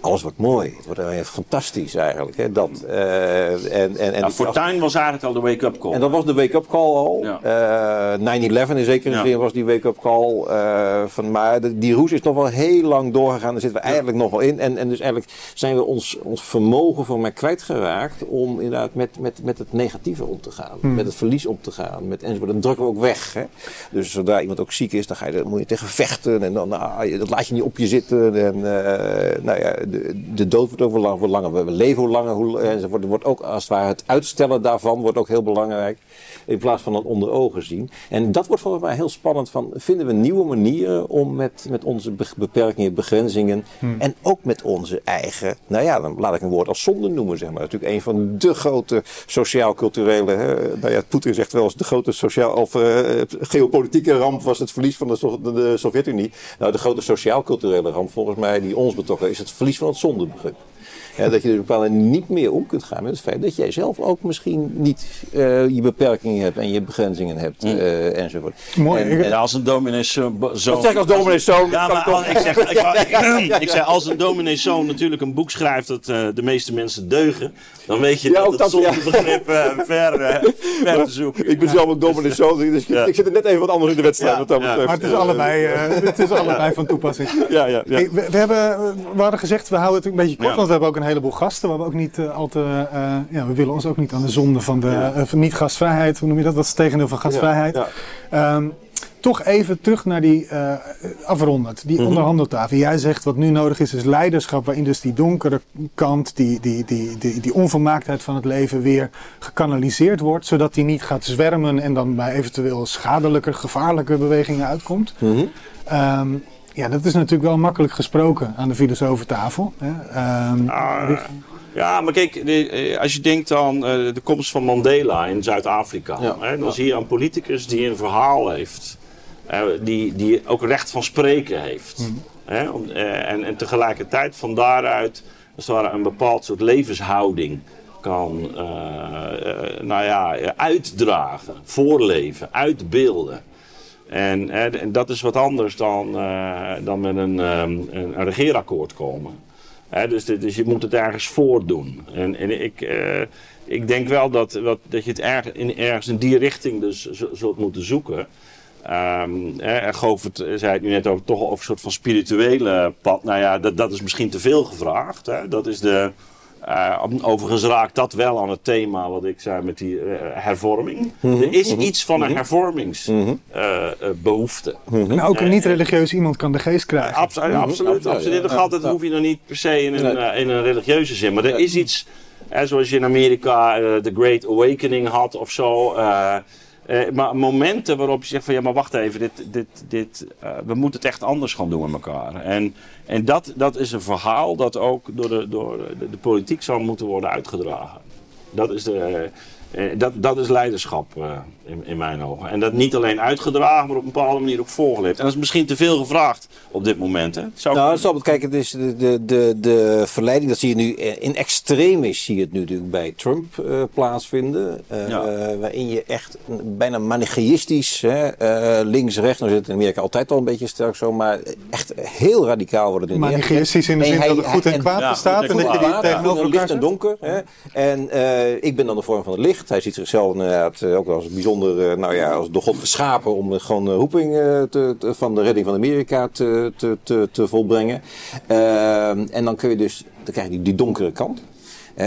Alles wordt mooi. Het wordt eh, fantastisch eigenlijk. Hè? Dat, eh, en, en, en Ja, Fortuin was eigenlijk al de wake-up call. en dat was de wake-up call al. Ja. Eh, 9-11 in zekere Ja. zin was die wake-up call. eh, van, maar de- die roes is nog wel heel lang doorgegaan. Daar zitten we eigenlijk nog wel in. En, en dus eigenlijk zijn we ons, ons vermogen voor mij kwijtgeraakt om inderdaad met, met, met het negatieve om te gaan. Met het verlies om te gaan. Met, enzovoort. Dat drukken we ook weg. Hè? Dus zodra iemand ook ziek is, dan, ga je, dan moet je tegen vechten. En dan nou, je- dat laat je niet op je zitten. En, eh, nou ja, de, de dood wordt ook wel lang, wel langer. We leven hoe langer. Hoe, enzovoort. Er wordt ook als het ware het uitstellen daarvan wordt ook heel belangrijk. In plaats van het onder ogen zien. En dat wordt volgens mij heel spannend. Van, vinden we nieuwe manieren om met, met onze be- beperkingen, begrenzingen. En ook met onze eigen. Nou ja, dan laat ik een woord als zonde noemen. Zeg maar. Natuurlijk een van de grote sociaal-culturele. hè, Nou ja, Poetin zegt wel eens de grote sociaal, of, eh, geopolitieke ramp was het verlies van de, de Sovjet-Unie. Nou, de grote sociaal-culturele ramp volgens mij die ons betrokken is het verlies van het zondebegrip. Ja, dat je dus bepaalde niet meer om kunt gaan met het feit dat jij zelf ook misschien niet uh, je beperkingen hebt en je begrenzingen hebt Mm. uh, enzovoort. Mooi. En- Ja, als een domineeszoon... Wat zeg ik als domineeszoon? Ja, maar ik, zeg, ik, ik zeg, als een domineeszoon natuurlijk een boek schrijft dat eh, de meeste mensen deugen, dan weet je Ja, dat dat, zonder ja. begrip eh, ver, eh, ver te zoeken. Ik ben zelf een domineeszoon, dus ik, Ja. ik zit er net even wat anders in de wedstrijd Ja, wat dat ja. betreft. Maar het is allebei, eh, het is allebei van toepassing. Ja, ja, ja. Hey, we, we hebben, we hadden gezegd, we houden het een beetje kort, Ja. want we hebben ook een heleboel gasten. We, hebben ook niet, eh, al te, eh, ja, we willen ons ook niet aan de zonde van de Ja. eh, van niet-gastvrijheid, hoe noem je dat? Wat is het tegendeel van gastvrijheid? Ja, Ehm, toch even terug naar die uh, afrondend, die Mhm. onderhandeltafel. Jij zegt wat nu nodig is, is leiderschap waarin dus die donkere kant, die, die, die, die, die onvolmaaktheid van het leven weer gekanaliseerd wordt, zodat die niet gaat zwermen en dan bij eventueel schadelijke, gevaarlijke bewegingen uitkomt. Ehm, ja, dat is natuurlijk wel makkelijk gesproken aan de filosofentafel. Hè? Ehm, Ah, ja, maar kijk, de- eh, als je denkt aan eh, de komst van Mandela in Zuid-Afrika, Ja. dan zie je een politicus die een verhaal heeft, eh, die, die ook recht van spreken heeft. Hè, om- eh, en, en tegelijkertijd van daaruit als het ware, een bepaald soort levenshouding kan eh, eh, nou ja, eh, uitdragen, voorleven, uitbeelden. En, eh, en dat is wat anders dan, eh, dan met een, ehm, een, een regeerakkoord komen. Hè, dus, dus je moet het ergens voordoen. En, en ik, eh, ik denk wel dat, dat, dat je het erg, in, ergens in die richting dus zult moeten zoeken. Hè, en Govert zei het nu net over, toch over een soort van spirituele pad. Nou ja, dat, dat is misschien te veel gevraagd. Hè. Dat is de, eh, overigens raakt dat wel aan het thema wat ik zei met die eh, hervorming. Er is iets van een hervormingsbehoefte. en ook een niet-religieus iemand kan de geest krijgen. Abso- absoluut. Ja, ja, absoluut. Dat, ja. gaat, dat Ja. hoef je nog niet per se in een, Nee. eh, in een religieuze zin. Maar er is iets, hè, zoals je in Amerika eh, de Great Awakening had of zo. Eh, maar momenten waarop je zegt van ja, maar wacht even, dit, dit, dit, eh, we moeten het echt anders gaan doen met elkaar. En, en dat, dat is een verhaal dat ook door de, door de, politiek zou moeten worden uitgedragen. Dat is, de, eh, dat, dat is leiderschap in, in mijn ogen. En dat niet alleen uitgedragen, maar op een bepaalde manier ook voorgeleefd. En dat is misschien te veel gevraagd op dit moment. Hè? Het Zou Nou, is altijd, kijk, het is de, de, de, de verleiding, dat zie je nu eh, in extremis, zie je het nu natuurlijk bij Trump eh, plaatsvinden. eh, Ja. eh, waarin je echt bijna manichaïstisch, hè, eh, links-rechts, nou zit het in Amerika altijd al een beetje sterk zo, maar echt heel radicaal wordt het nu Manichaïstisch in de zin hij- dat er goed en kwaad ja, bestaat en en dat je die tegenover elkaar licht en donker. Hè? En eh, ik ben dan de vorm van het licht. Hij ziet zichzelf inderdaad ook wel als bijzonder, eh, nou ja, als door God geschapen om eh, gewoon de roeping eh, te, te- van de redding van Amerika te, te, te, volbrengen. Ehm, en dan kun je dus, dan krijg je die, donkere kant.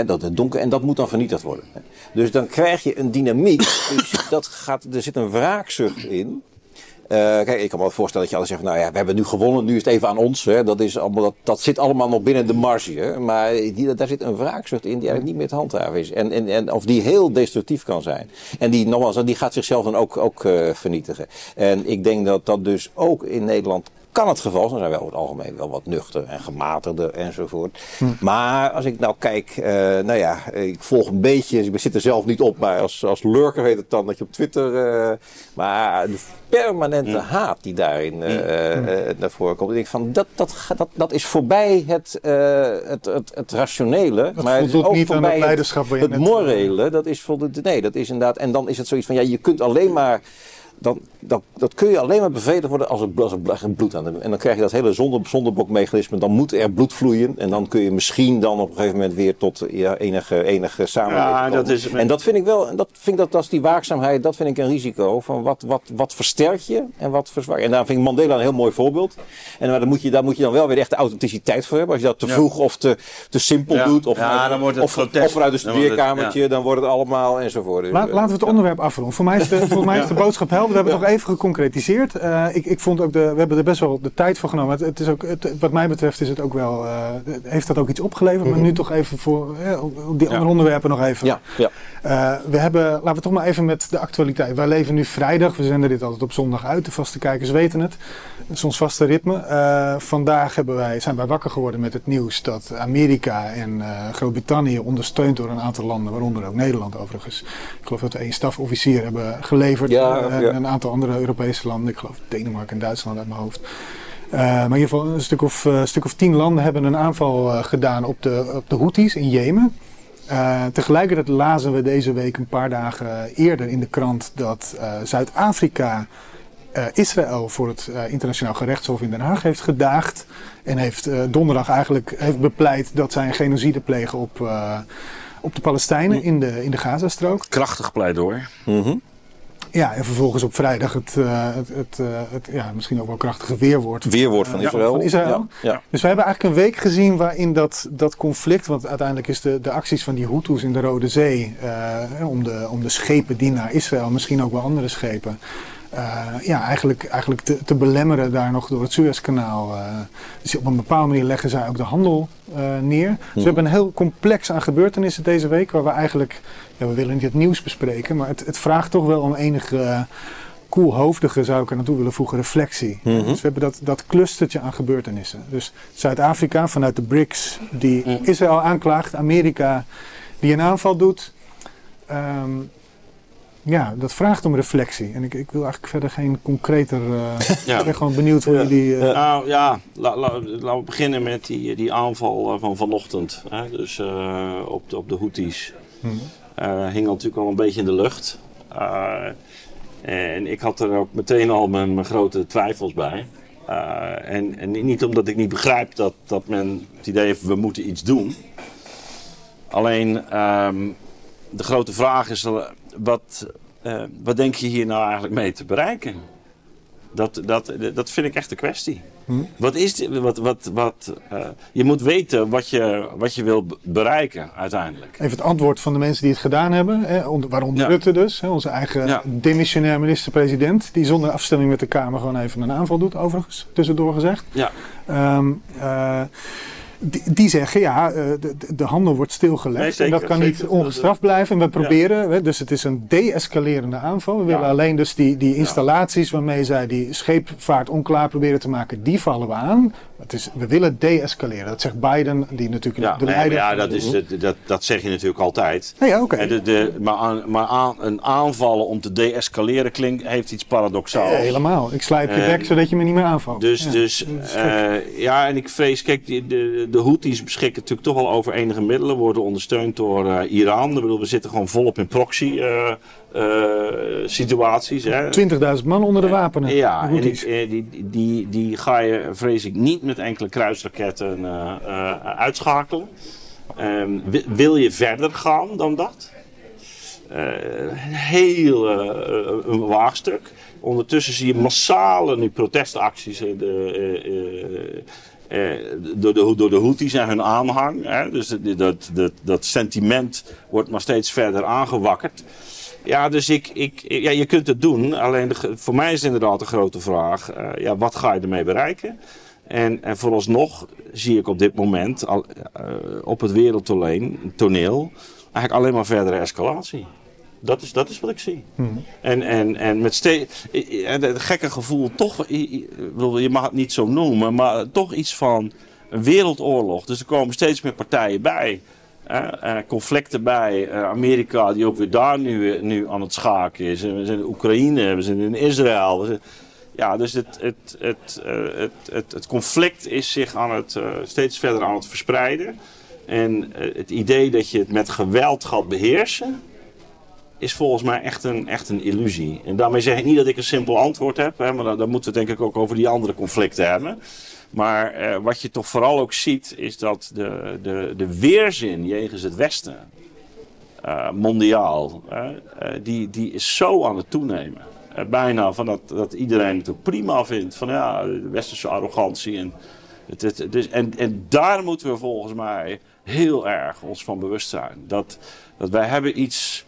Dat het donker, en dat moet dan vernietigd worden. Dus dan krijg je een dynamiek. Dus dat gaat, er zit een wraakzucht in. Eh, kijk, ik kan me voorstellen dat je altijd zegt, nou ja, we hebben nu gewonnen, nu is het even aan ons. Hè. Dat, is allemaal, dat, dat zit allemaal nog binnen de marge. Maar die, daar zit een wraakzucht in die eigenlijk niet meer te handhaven is. En, en, en, of die heel destructief kan zijn. En die, nogmaals, die gaat zichzelf dan ook, ook eh, vernietigen. En ik denk dat dat dus ook in Nederland kan het geval zijn. Zijn we over het algemeen wel wat nuchter en gematigder enzovoort. Maar als ik nou kijk, eh, nou ja, ik volg een beetje, ik zit er zelf niet op, maar als, als lurker weet het dan dat je op Twitter, eh, maar de permanente haat die daarin eh, eh, naar voren komt. Ik denk van, dat, dat, dat, dat is voorbij het, het, het, het rationele. Dat maar het is ook niet aan voorbij het leiderschap waar je Het, net- morele, dat is voldoende, nee, dat is inderdaad, en dan is het zoiets van, ja, je kunt alleen maar dan, dan, dat kun je alleen maar bevredigd worden als er, als er bloed aan de... En dan krijg je dat hele zonder, zonderblokmechanisme. Dan moet er bloed vloeien. En dan kun je misschien dan op een gegeven moment weer tot ja, enige, enige samenleving Ja, dat is- En dat vind ik wel, en dat vind ik dat, dat is die waakzaamheid, dat vind ik een risico. Van wat, wat, wat versterk je en wat verzwak je. En daar vind ik Mandela een heel mooi voorbeeld. En maar dan moet je, daar moet je dan wel weer echt de authenticiteit voor hebben. Als je dat te Ja. vroeg of te, te simpel Ja. doet. Of, Ja, vanuit- dan wordt het of, vanuit een Dan wordt het- studeerkamertje, dan wordt het allemaal enzovoort. La- laten we het onderwerp afronden. Voor mij is de, voor mij is de boodschap helder. We hebben nog even geconcretiseerd. Eh, ik, ik vond ook de, we hebben er best wel de tijd voor genomen. Het, het is ook, het, wat mij betreft is het ook wel, eh, heeft dat ook iets opgeleverd. Maar nu toch even voor op die andere onderwerpen nog even. ja, ja. Eh, we hebben, laten we toch maar even met de actualiteit. Wij leven nu vrijdag. We zenden dit altijd op zondag uit. De vaste kijkers weten het. Is ons vaste ritme. Vandaag hebben wij, zijn wij wakker geworden met het nieuws dat Amerika en Groot-Brittannië, ondersteund door een aantal landen, waaronder ook Nederland overigens. Ik geloof dat we één stafofficier hebben geleverd. En een aantal andere Europese landen. Ik geloof Denemarken en Duitsland uit mijn hoofd. maar in ieder geval een stuk of, uh, stuk of tien landen hebben een aanval gedaan op de, op de Houthis in Jemen. tegelijkertijd lazen we deze week een paar dagen eerder in de krant dat Zuid-Afrika Israël voor het internationaal gerechtshof in Den Haag heeft gedaagd. En heeft donderdag eigenlijk heeft bepleit dat zij een genocide plegen op, op de Palestijnen in de, in de Gazastrook. Krachtig pleidooi. Mm ja, en vervolgens op vrijdag het, uh, het, het, uh, het, ja, misschien ook wel krachtige weerwoord. Weerwoord van Israël. Van Israël. Ja, ja. Dus we hebben eigenlijk een week gezien waarin dat, dat conflict, want uiteindelijk is de, de acties van die Hutus in de Rode Zee, uh, om, de, om de schepen die naar Israël, misschien ook wel andere schepen, uh, ja, eigenlijk, eigenlijk te, te, belemmeren daar nog door het Suezkanaal. Uh, dus op een bepaalde manier leggen zij ook de handel uh, neer. Dus we hebben een heel complex aan gebeurtenissen deze week, waar we eigenlijk, ja, we willen niet het nieuws bespreken, maar het, het vraagt toch wel om enige koelhoofdige, zou ik er naartoe willen voegen, reflectie. Mm -hmm. Dus we hebben dat, dat clustertje aan gebeurtenissen. Dus Zuid-Afrika vanuit de BRICS, die mm. Israël aanklaagt, Amerika die een aanval doet. Um, ja, dat vraagt om reflectie. En ik, ik wil eigenlijk verder geen concreter. Uh, ja. Ik ben gewoon benieuwd hoe jullie. Uh... Nou ja, la, la, laten we beginnen met die, die aanval van vanochtend. Hè? Dus uh, op, de, op de Houthis. Hmm. hing natuurlijk al een beetje in de lucht. en ik had er ook meteen al mijn, mijn grote twijfels bij. en, en niet omdat ik niet begrijp dat, dat men het idee heeft, we moeten iets doen. Alleen um, de grote vraag is wat, uh, wat denk je hier nou eigenlijk mee te bereiken? Dat, dat, dat vind ik echt de kwestie. Hm? Wat is wat, wat, wat, uh, je moet weten wat je, wat je wil bereiken uiteindelijk. Even het antwoord van de mensen die het gedaan hebben, hè, waaronder ja. Rutte dus, hè, onze eigen ja. demissionair minister-president, die zonder afstemming met de Kamer gewoon even een aanval doet, overigens, tussendoor gezegd. Ja. Um, uh, die, die, zeggen ja, eh, de, de handel wordt stilgelegd. Nee, en dat kan niet ongestraft blijven. En we proberen, ja. dus het is een de-escalerende aanval. We willen alleen dus die, die installaties waarmee zij die scheepvaart onklaar proberen te maken, die vallen we aan. Het is, we willen de-escaleren. Dat zegt Biden, die natuurlijk ja, de leider... Ja, dat, is, dat, dat zeg je natuurlijk altijd. Ja, oké. De, de, maar aan, maar aan, een aanvallen om te de-escaleren klinkt, heeft iets paradoxaals. helemaal. Ik slijp je bek zodat je me niet meer aanvalt. Dus, dus uh, ja, en ik vrees, kijk, de, de, de Houthis beschikken natuurlijk toch wel over enige middelen, worden ondersteund door uh, Iran. Ik bedoel, we zitten gewoon volop in proxy... Uh, situaties. 20.000 man onder de wapenen. Ja, en ik, die, die, die ga je, vrees ik, niet met enkele kruisraketten uitschakelen. Um, wil je verder gaan dan dat? een heel een waagstuk. Ondertussen zie je massale nu protestacties door, de, door de Houthis en hun aanhang. Hè? Dus dat, dat, dat sentiment wordt maar steeds verder aangewakkerd. Ja, dus ik, ik, ja, je kunt het doen. Alleen de, voor mij is inderdaad de grote vraag: uh, ja, wat ga je ermee bereiken? En, en vooralsnog zie ik op dit moment al, uh, op het wereldtoneel eigenlijk alleen maar verdere escalatie. Dat is, dat is wat ik zie. Hmm. En, en, en met steeds. Het gekke gevoel, toch. Je mag het niet zo noemen, maar toch iets van een wereldoorlog. Dus er komen steeds meer partijen bij. Uh, conflicten bij. Uh, Amerika, die ook weer daar nu, nu aan het schaken is. We zijn in Oekraïne, we zijn in Israël. Ja, dus het, het, het, het, het, het, conflict is zich aan het, steeds verder aan het verspreiden. En het idee dat je het met geweld gaat beheersen, is volgens mij echt een, echt een illusie. En daarmee zeg ik niet dat ik een simpel antwoord heb, maar dan, dan moeten we denk ik ook over die andere conflicten hebben. Maar eh, wat je toch vooral ook ziet, is dat de, de, de weerzin jegens het Westen, uh, mondiaal, uh, die, die is zo aan het toenemen. bijna van dat, dat iedereen het ook prima vindt. Van ja, de westerse arrogantie. En, het, het, dus, en, en daar moeten we volgens mij heel erg ons van bewust zijn. Dat, dat wij hebben iets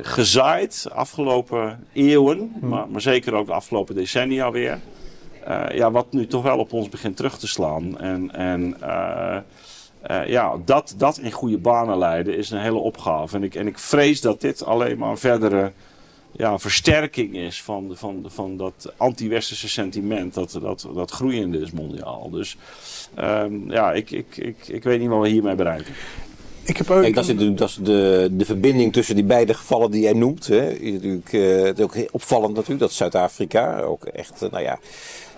gezaaid afgelopen eeuwen, hmm. maar, maar zeker ook de afgelopen decennia weer. Uh, ja, wat nu toch wel op ons begint terug te slaan. En, en uh, uh, ja, dat, dat in goede banen leiden is een hele opgave. En ik, en ik vrees dat dit alleen maar een verdere ja, versterking is van, van, van dat anti-westerse sentiment dat, dat, dat groeiende is mondiaal. Dus um, ja, ik, ik, ik, ik weet niet wat we hiermee bereiken. Ik heb ook... Kijk, dat is, dat is de, de verbinding tussen die beide gevallen die jij noemt. Hè. Is natuurlijk, uh, het is ook opvallend natuurlijk dat Zuid-Afrika ook echt, nou ja,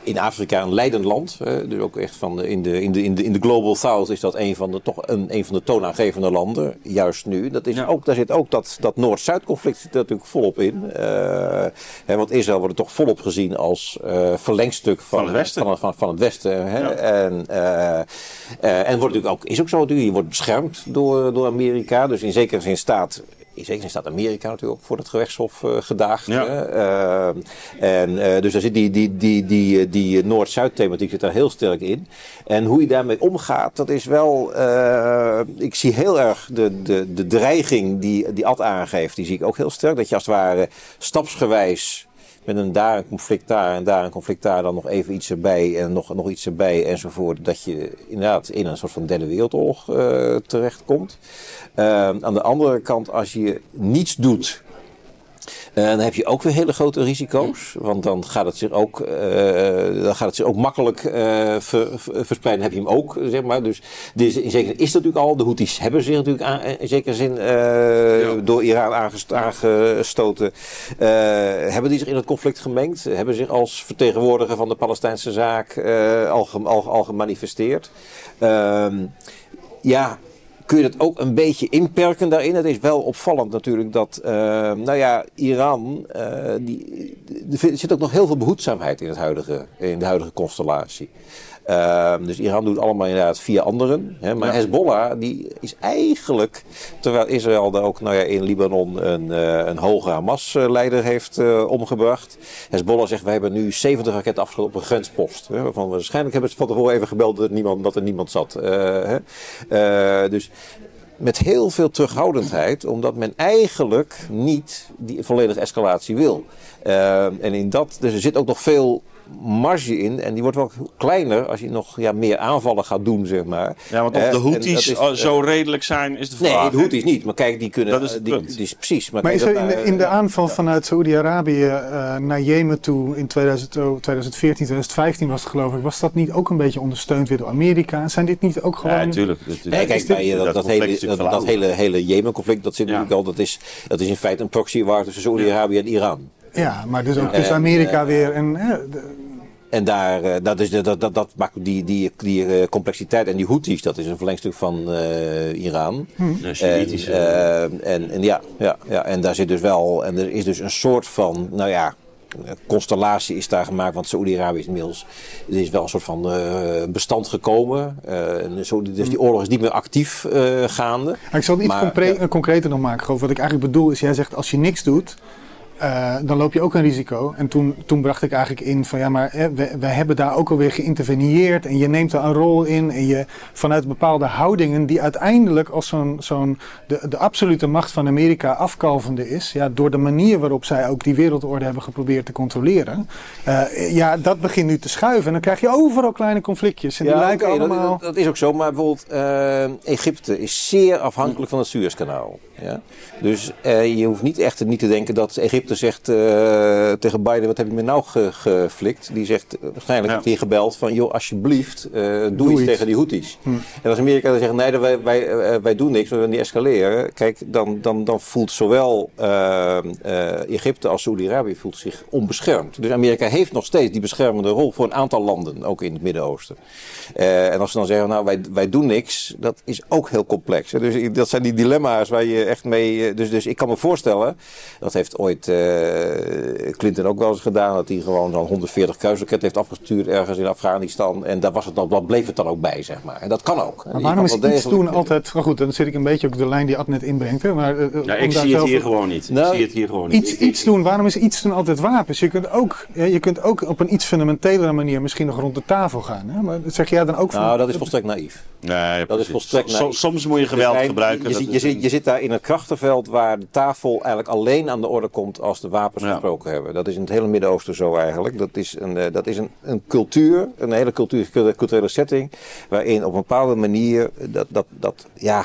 in Afrika een leidend land. Dus ook echt van de, in, de, in, de, in, de, in de Global South is dat een van de, toch een, een van de toonaangevende landen. Juist nu. Dat is Ja. ook, daar zit ook dat, dat Noord-Zuid conflict zit er natuurlijk volop in. Eh, hè, want Israël wordt er toch volop gezien als eh, verlengstuk van, Van het Westen. Van, van, van het Westen. Hè? Ja. En, eh, en wordt natuurlijk ook, is ook zo. Je wordt beschermd door, door Amerika. Dus in zekere zin staat in zekere zin staat Amerika natuurlijk ook voor het gerechtshof eh, gedaagd. Ja. Eh, en, eh, dus daar zit die, die, die, die, die Noord-Zuid thematiek zit daar heel sterk in. En hoe je daarmee omgaat, dat is wel. ik zie heel erg de, de, de dreiging die, die Ad aangeeft, die zie ik ook heel sterk. Dat je als het ware stapsgewijs met een daar een conflict daar en daar een conflict daar, dan nog even iets erbij en nog, nog iets erbij enzovoort. Dat je inderdaad in een soort van derde wereldoorlog eh, terechtkomt. Eh, aan de andere kant, als je niets doet. Eh, dan heb je ook weer hele grote risico's. Want dan gaat het zich ook, eh, dan gaat het zich ook makkelijk eh, ver- ver- verspreiden. Dan heb je hem ook, zeg maar. Dus is, in zekere zin is dat natuurlijk al. De Houthis hebben zich natuurlijk aan, in zekere zin door Iran aangest- aangestoten. hebben die zich in het conflict gemengd? Hebben zich als vertegenwoordiger van de Palestijnse zaak al, al gemanifesteerd? Ehm, ja, kun je dat ook een beetje inperken daarin. Het is wel opvallend natuurlijk dat, eh, nou ja, Iran, eh, die, er zit ook nog heel veel behoedzaamheid in, het huidige, in de huidige constellatie. Ehm, dus Iran doet allemaal inderdaad via anderen. Hè, maar Ja. Hezbollah die is eigenlijk, terwijl Israël daar ook nou ja, in Libanon een, eh, een hoge Hamas-leider heeft eh, omgebracht. Hezbollah zegt, wij hebben nu 70 raketten afgeschoten op een grenspost. Hè, waarvan waarschijnlijk hebben ze van tevoren even gebeld dat er niemand, dat er niemand zat. Eh, hè. Dus met heel veel terughoudendheid, omdat men eigenlijk niet die volledige escalatie wil. Eh, en in dat, dus er zit ook nog veel marge in en die wordt wel kleiner als je nog ja, meer aanvallen gaat doen, zeg maar. Ja, want of Eh, de Houthis is, eh, eh, zo redelijk zijn, is de vraag. Nee, de? Houthis niet. Maar kijk, die kunnen... Dat is die, die is precies. Maar, Maar is er in de, in de aanval vanuit Saoedi-Arabië eh, naar Jemen toe in 2000, oh, 2014, 2015 was het geloof ik, was dat niet ook een beetje ondersteund weer door Amerika? Zijn dit niet ook gewoon... Ja, natuurlijk. Nee, kijk, eh, dat, dat, hele, dat, hele, hele Jemen-conflict, dat zit Ja. natuurlijk al, dat is, dat is in feite een proxy war tussen Saoedi-Arabië en Iran. Ja, maar dus ook Ja. tussen En, Amerika weer en... de- En daar, eh, dat, is, de- dat, dat, dat maakt die, die, die eh, complexiteit. En die Houthis, dat is een verlengstuk van eh, Iran. De En, eh, en, en ja, ja, ja, en daar zit dus wel, en er is dus een soort van, nou ja, constellatie is daar gemaakt, want Saoedi-Arabië is inmiddels, er is wel een soort van eh, bestand gekomen. Eh, en zo, dus die oorlog is niet meer actief eh, gaande. Maar ik zal het iets Maar, compre- ja. concreter nog maken. Geloof. Wat ik eigenlijk bedoel is, jij zegt als je niks doet, eh, dan loop je ook een risico. En toen, toen bracht ik eigenlijk in van ja, maar hè, we, we hebben daar ook alweer geïnterveneerd. En je neemt daar een rol in. En je vanuit bepaalde houdingen die uiteindelijk als zo'n, zo'n de, de absolute macht van Amerika afkalvende is. Ja, door de manier waarop zij ook die wereldorde hebben geprobeerd te controleren. Eh, ja, dat begint nu te schuiven. En dan krijg je overal kleine conflictjes. En die lijken allemaal... Dat, dat is ook zo, maar bijvoorbeeld eh, Egypte is zeer afhankelijk van het Suezkanaal. Ja? Dus je hoeft niet echt niet te denken dat Egypte zegt eh, tegen Biden, wat heb je me nou ge- geflikt? Die zegt, eh, waarschijnlijk Ja. heeft hij gebeld van, joh, alsjeblieft, eh, doe, Doe iets iets. tegen die Houthis. Hm. En als Amerika dan zegt, nee, wij, wij, wij doen niks, we willen niet escaleren. Kijk, dan, dan, dan voelt zowel Egypte als Saoedi-Arabië voelt zich onbeschermd. Dus Amerika heeft nog steeds die beschermende rol voor een aantal landen, ook in het Midden-Oosten. En als ze dan zeggen, nou, wij, wij doen niks, dat is ook heel complex. Hè. Dus dat zijn die dilemma's waar je echt mee... Dus, dus ik kan me voorstellen, dat heeft ooit Clinton ook wel eens gedaan, dat hij gewoon zo'n 140 kruisraketten heeft afgestuurd ergens in Afghanistan. En daar was het dan, dat bleef het dan ook bij, zeg maar. En dat kan ook. Maar waarom is iets doen altijd... Maar goed, dan zit ik een beetje op de lijn die Ad net inbrengt. Hè, maar, eh, Ja, ik zie het hier gewoon niet. Nou, ik zie het hier gewoon niet. Iets, doen, waarom is iets doen altijd wapens? Je kunt ook, ja, je kunt ook op een iets fundamentelere manier misschien nog rond de tafel gaan. Hè? Maar dat zeg jij dan ook van... Nou, dat is volstrekt naïef. Nee, Dat is volstrekt naïef. Soms moet je geweld gebruiken. Je, zit- je zit daar in een krachtenveld waar de tafel eigenlijk alleen aan de orde komt als de wapens Ja. gesproken hebben. Dat is in het hele Midden-Oosten zo eigenlijk. Dat is een, eh, dat is een, een cultuur, een hele cultuur, culturele setting, waarin op een bepaalde manier dat, dat, dat ja.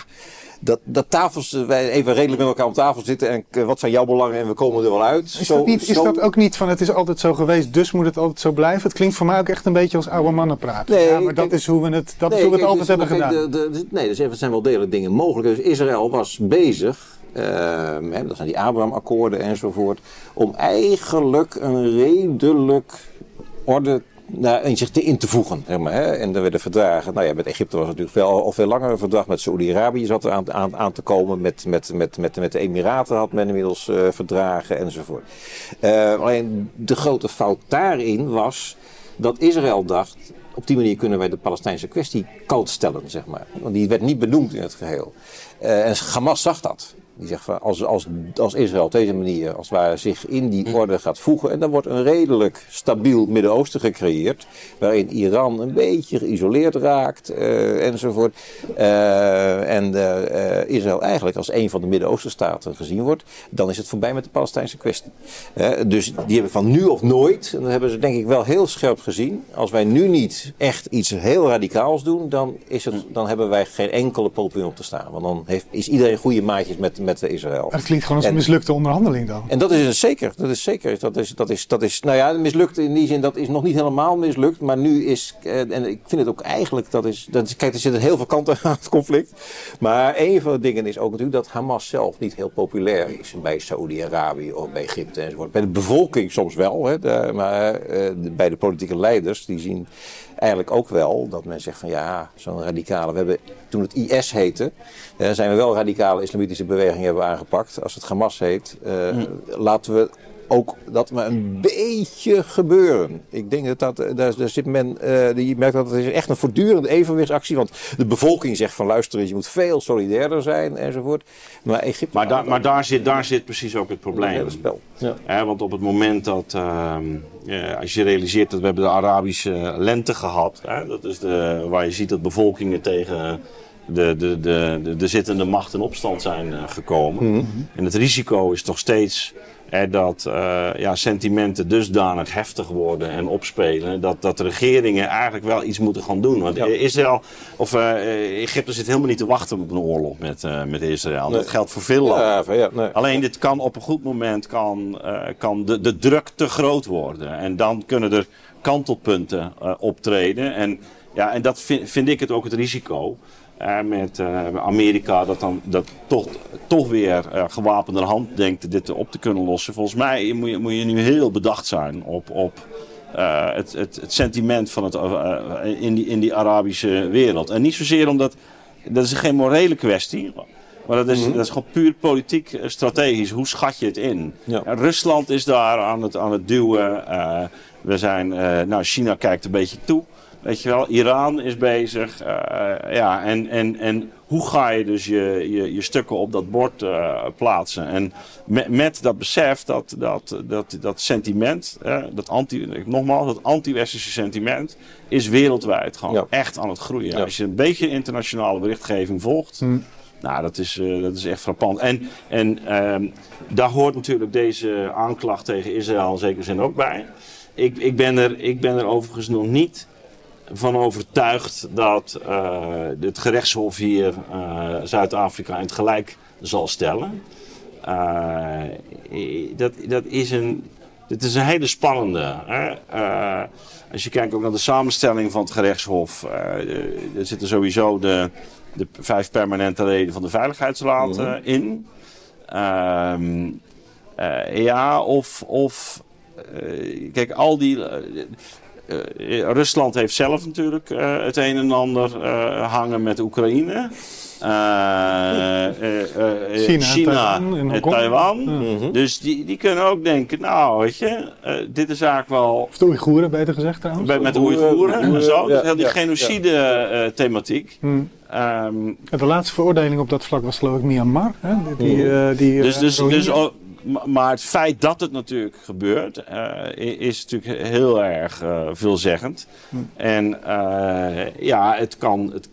Dat, dat tafels, eh, wij even redelijk met elkaar om tafel zitten en eh, wat zijn jouw belangen en we komen er wel uit. Is, dat, niet, is dat ook niet van het is altijd zo geweest, dus moet het altijd zo blijven? Het klinkt voor mij ook echt een beetje als oude mannen praten. Nee, ja, maar dat is hoe we het, dat is hoe we het kijk, altijd dus- hebben gedaan. kijk, de- de- nee, dus er zijn wel degelijk dingen mogelijk. Dus Israël was bezig, hè, dat zijn die Abraham-akkoorden enzovoort, om eigenlijk een redelijk orde nou, in zich te in te voegen. Zeg maar, hè. En er werden verdragen. Nou ja, met Egypte was het natuurlijk veel, al veel langer een verdrag. Met Saoedi-Arabië zat er aan, aan, aan te komen. Met, met, met, met, met de Emiraten had men inmiddels uh, verdragen enzovoort. Uh, alleen de grote fout daarin was dat Israël dacht. Op die manier kunnen wij de Palestijnse kwestie koud stellen, zeg maar. Want die werd niet benoemd in het geheel. Uh, en Hamas zag dat. Die zegt van als, als, als Israël op deze manier als het ware zich in die Hm. orde gaat voegen. En dan wordt een redelijk stabiel Midden-Oosten gecreëerd. Waarin Iran een beetje geïsoleerd raakt uh, enzovoort. Uh, en uh, Israël eigenlijk als een van de Midden-Oostenstaten gezien wordt. Dan is het voorbij met de Palestijnse kwestie. dus die hebben van nu of nooit. En dat hebben ze denk ik wel heel scherp gezien. Als wij nu niet echt iets heel radicaals doen. Dan, is het, dan hebben wij geen enkele pole om te staan. Want dan heeft, is iedereen goede maatjes met met Israël. Het klinkt gewoon als een mislukte onderhandeling dan. En dat is het zeker. Dat is zeker. Dat is, dat is, dat is, nou ja, mislukt in die zin, dat is nog niet helemaal mislukt. Maar nu is, en ik vind het ook eigenlijk, dat is, dat is kijk, er zitten heel veel kanten aan het conflict. Maar een van de dingen is ook natuurlijk dat Hamas zelf niet heel populair is. Bij Saoedi-Arabië of bij Egypte enzovoort. Bij de bevolking soms wel, hè, de, maar uh, bij de politieke leiders, die zien eigenlijk ook wel dat men zegt van ja, zo'n radicale. We hebben toen het IS heette, uh, zijn we wel radicale islamitische bewegingen hebben aangepakt. Als het Hamas heet, uh, mm. laten we ook dat maar een beetje gebeuren. Ik denk dat dat, daar, daar zit men, uh, die merkt dat het is echt een voortdurende evenwichtsactie. Want de bevolking zegt van luister eens, je moet veel solidairder zijn enzovoort. Maar Egypte... Maar, da, maar daar, zit, daar zit precies ook het probleem. Het spel. Ja. Want op het moment dat, uh, ja, als je realiseert dat we hebben de Arabische lente gehad. Hè, dat is de, waar je ziet dat bevolkingen tegen de, de, de, de, de zittende macht in opstand zijn uh, gekomen. Mhm. Mm -hmm. En het risico is toch steeds hè, dat uh, ja, sentimenten dusdanig heftig worden en opspelen. Dat, dat regeringen eigenlijk wel iets moeten gaan doen. Want Ja. Israël, of uh, Egypte zit helemaal niet te wachten op een oorlog met, uh, met Israël. Nee. Dat geldt voor veel landen. Ja, nee. Alleen dit kan op een goed moment kan, kan de, de druk te groot worden. En dan kunnen er kantelpunten optreden. En, ja, en dat vind, vind ik het ook het risico. Uh, met uh, Amerika dat dan dat toch, toch weer uh, gewapende hand denkt dit op te kunnen lossen. Volgens mij moet je, moet je nu heel bedacht zijn op, op het, het, het, sentiment van het, in, die, in die Arabische wereld. En niet zozeer omdat, dat is geen morele kwestie. Maar dat is, mm -hmm. dat is gewoon puur politiek eh, strategisch. Hoe schat je het in? Ja. Rusland is daar aan het, aan het duwen. Uh, we zijn, nou, China kijkt een beetje toe. Weet je wel, Iran is bezig. Uh, ja, en, en, en hoe ga je dus je, je, je stukken op dat bord uh, plaatsen? En met, met, dat besef dat dat, dat, dat sentiment, uh, dat anti, nogmaals, dat anti-westerse sentiment, is wereldwijd gewoon Ja. echt aan het groeien. Ja. Als je een beetje internationale berichtgeving volgt. Hm. Nou, dat is, uh, dat is echt frappant. En, en um, daar hoort natuurlijk deze aanklacht tegen Israël in zekere zin ook bij. Ik, ik, ben, er, ik ben er overigens nog niet van overtuigd dat uh, het gerechtshof hier uh, Zuid-Afrika in het gelijk zal stellen. Uh, dat, dat is een, dit is een hele spannende. Hè? als je kijkt ook naar de samenstelling van het gerechtshof, er zitten sowieso de, de vijf permanente leden van de Veiligheidsraad Mhm. in. Uh, ja, of. of kijk, al die. Uh, Rusland heeft zelf natuurlijk het een en ander hangen met Oekraïne. China, China Taiwan. Taiwan. Mhm. Dus die, die kunnen ook denken, nou weet je, dit is eigenlijk wel Of de Oeigoeren, beter gezegd trouwens. bij- met de Oeigoeren, en zo. ja, dus heel die ja, genocide-thematiek. Hm. Um, En de laatste veroordeling op dat vlak was geloof ik Myanmar. Hè? Die, die, uh, die, dus, dus, dus, maar het feit dat het natuurlijk gebeurt, uh, i- is natuurlijk heel erg uh, veelzeggend. Hm. En uh, ja, het kan het,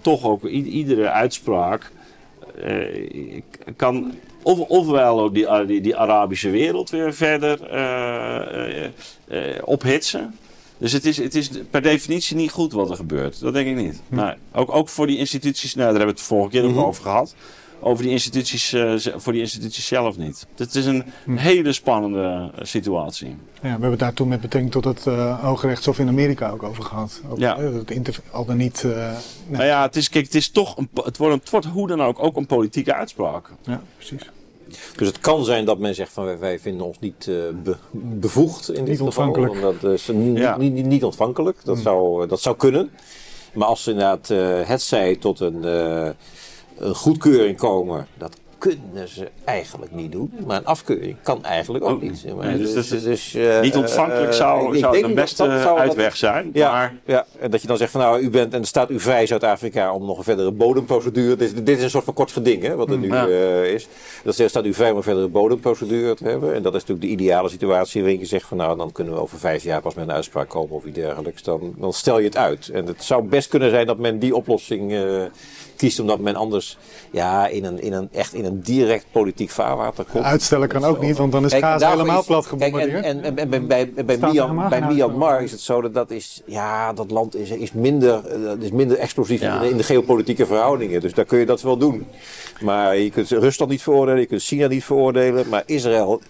toch ook iedere uitspraak kan of, ofwel ook die, die, die Arabische wereld weer verder ophitsen. Dus het is, het is per definitie niet goed wat er gebeurt. Dat denk ik niet. Hm. Nee. Ook, ook voor die instituties, nou, daar hebben we het vorige keer Mhm. ook over gehad. Over die instituties, uh, voor die instituties zelf niet. Het is een Hm. hele spannende uh, situatie. Ja, we hebben het daar toen met betrekking tot het uh, Hoge Rechtshof in Amerika ook over gehad. Over, Ja. uh, het al dan niet. Uh, nee. Nou ja, het is, kijk, het is toch een, het wordt, het wordt hoe dan ook ook een politieke uitspraak. Ja, precies. Dus het kan zijn dat men zegt van wij, vinden ons niet uh, be, bevoegd in dit niet geval. Ontvankelijk. Omdat, is niet, ja. niet, niet, niet, ontvankelijk. Dat, mm. zou, dat zou kunnen. Maar als ze inderdaad uh, het zij tot een, uh, een goedkeuring komen, dat kunnen ze eigenlijk niet doen. Maar een afkeuring kan eigenlijk ook niet. Maar dus, dus, dus uh, niet ontvankelijk zou, zou de beste dat, zou uitweg dat, zijn. Ja, maar... ja, en dat je dan zegt van nou, u bent en staat u vrij Zuid-Afrika om nog een verdere bodemprocedure. Dit, is, dit is een soort van kort geding, hè, wat er nu ja. uh, is. Dat staat u vrij om een verdere bodemprocedure te hebben. En dat is natuurlijk de ideale situatie waarin je zegt van nou, dan kunnen we over vijf jaar pas met een uitspraak komen of iets dergelijks. Dan, dan stel je het uit. En het zou best kunnen zijn dat men die oplossing uh, kiest, omdat men anders ja, in een, in een, echt in een direct politiek vaarwater komt. Uitstellen kan ook niet, want dan is Gaza helemaal plat gebombardeerd. En, en, en, en, bij, bij, bij, Myanmar, bij Myanmar is het zo dat dat is, ja, dat land is, is, minder, is minder explosief ja. in, de, in de geopolitieke verhoudingen. Dus daar kun je dat wel doen. Maar je kunt Rusland niet veroordelen, je kunt China niet veroordelen. Maar Israël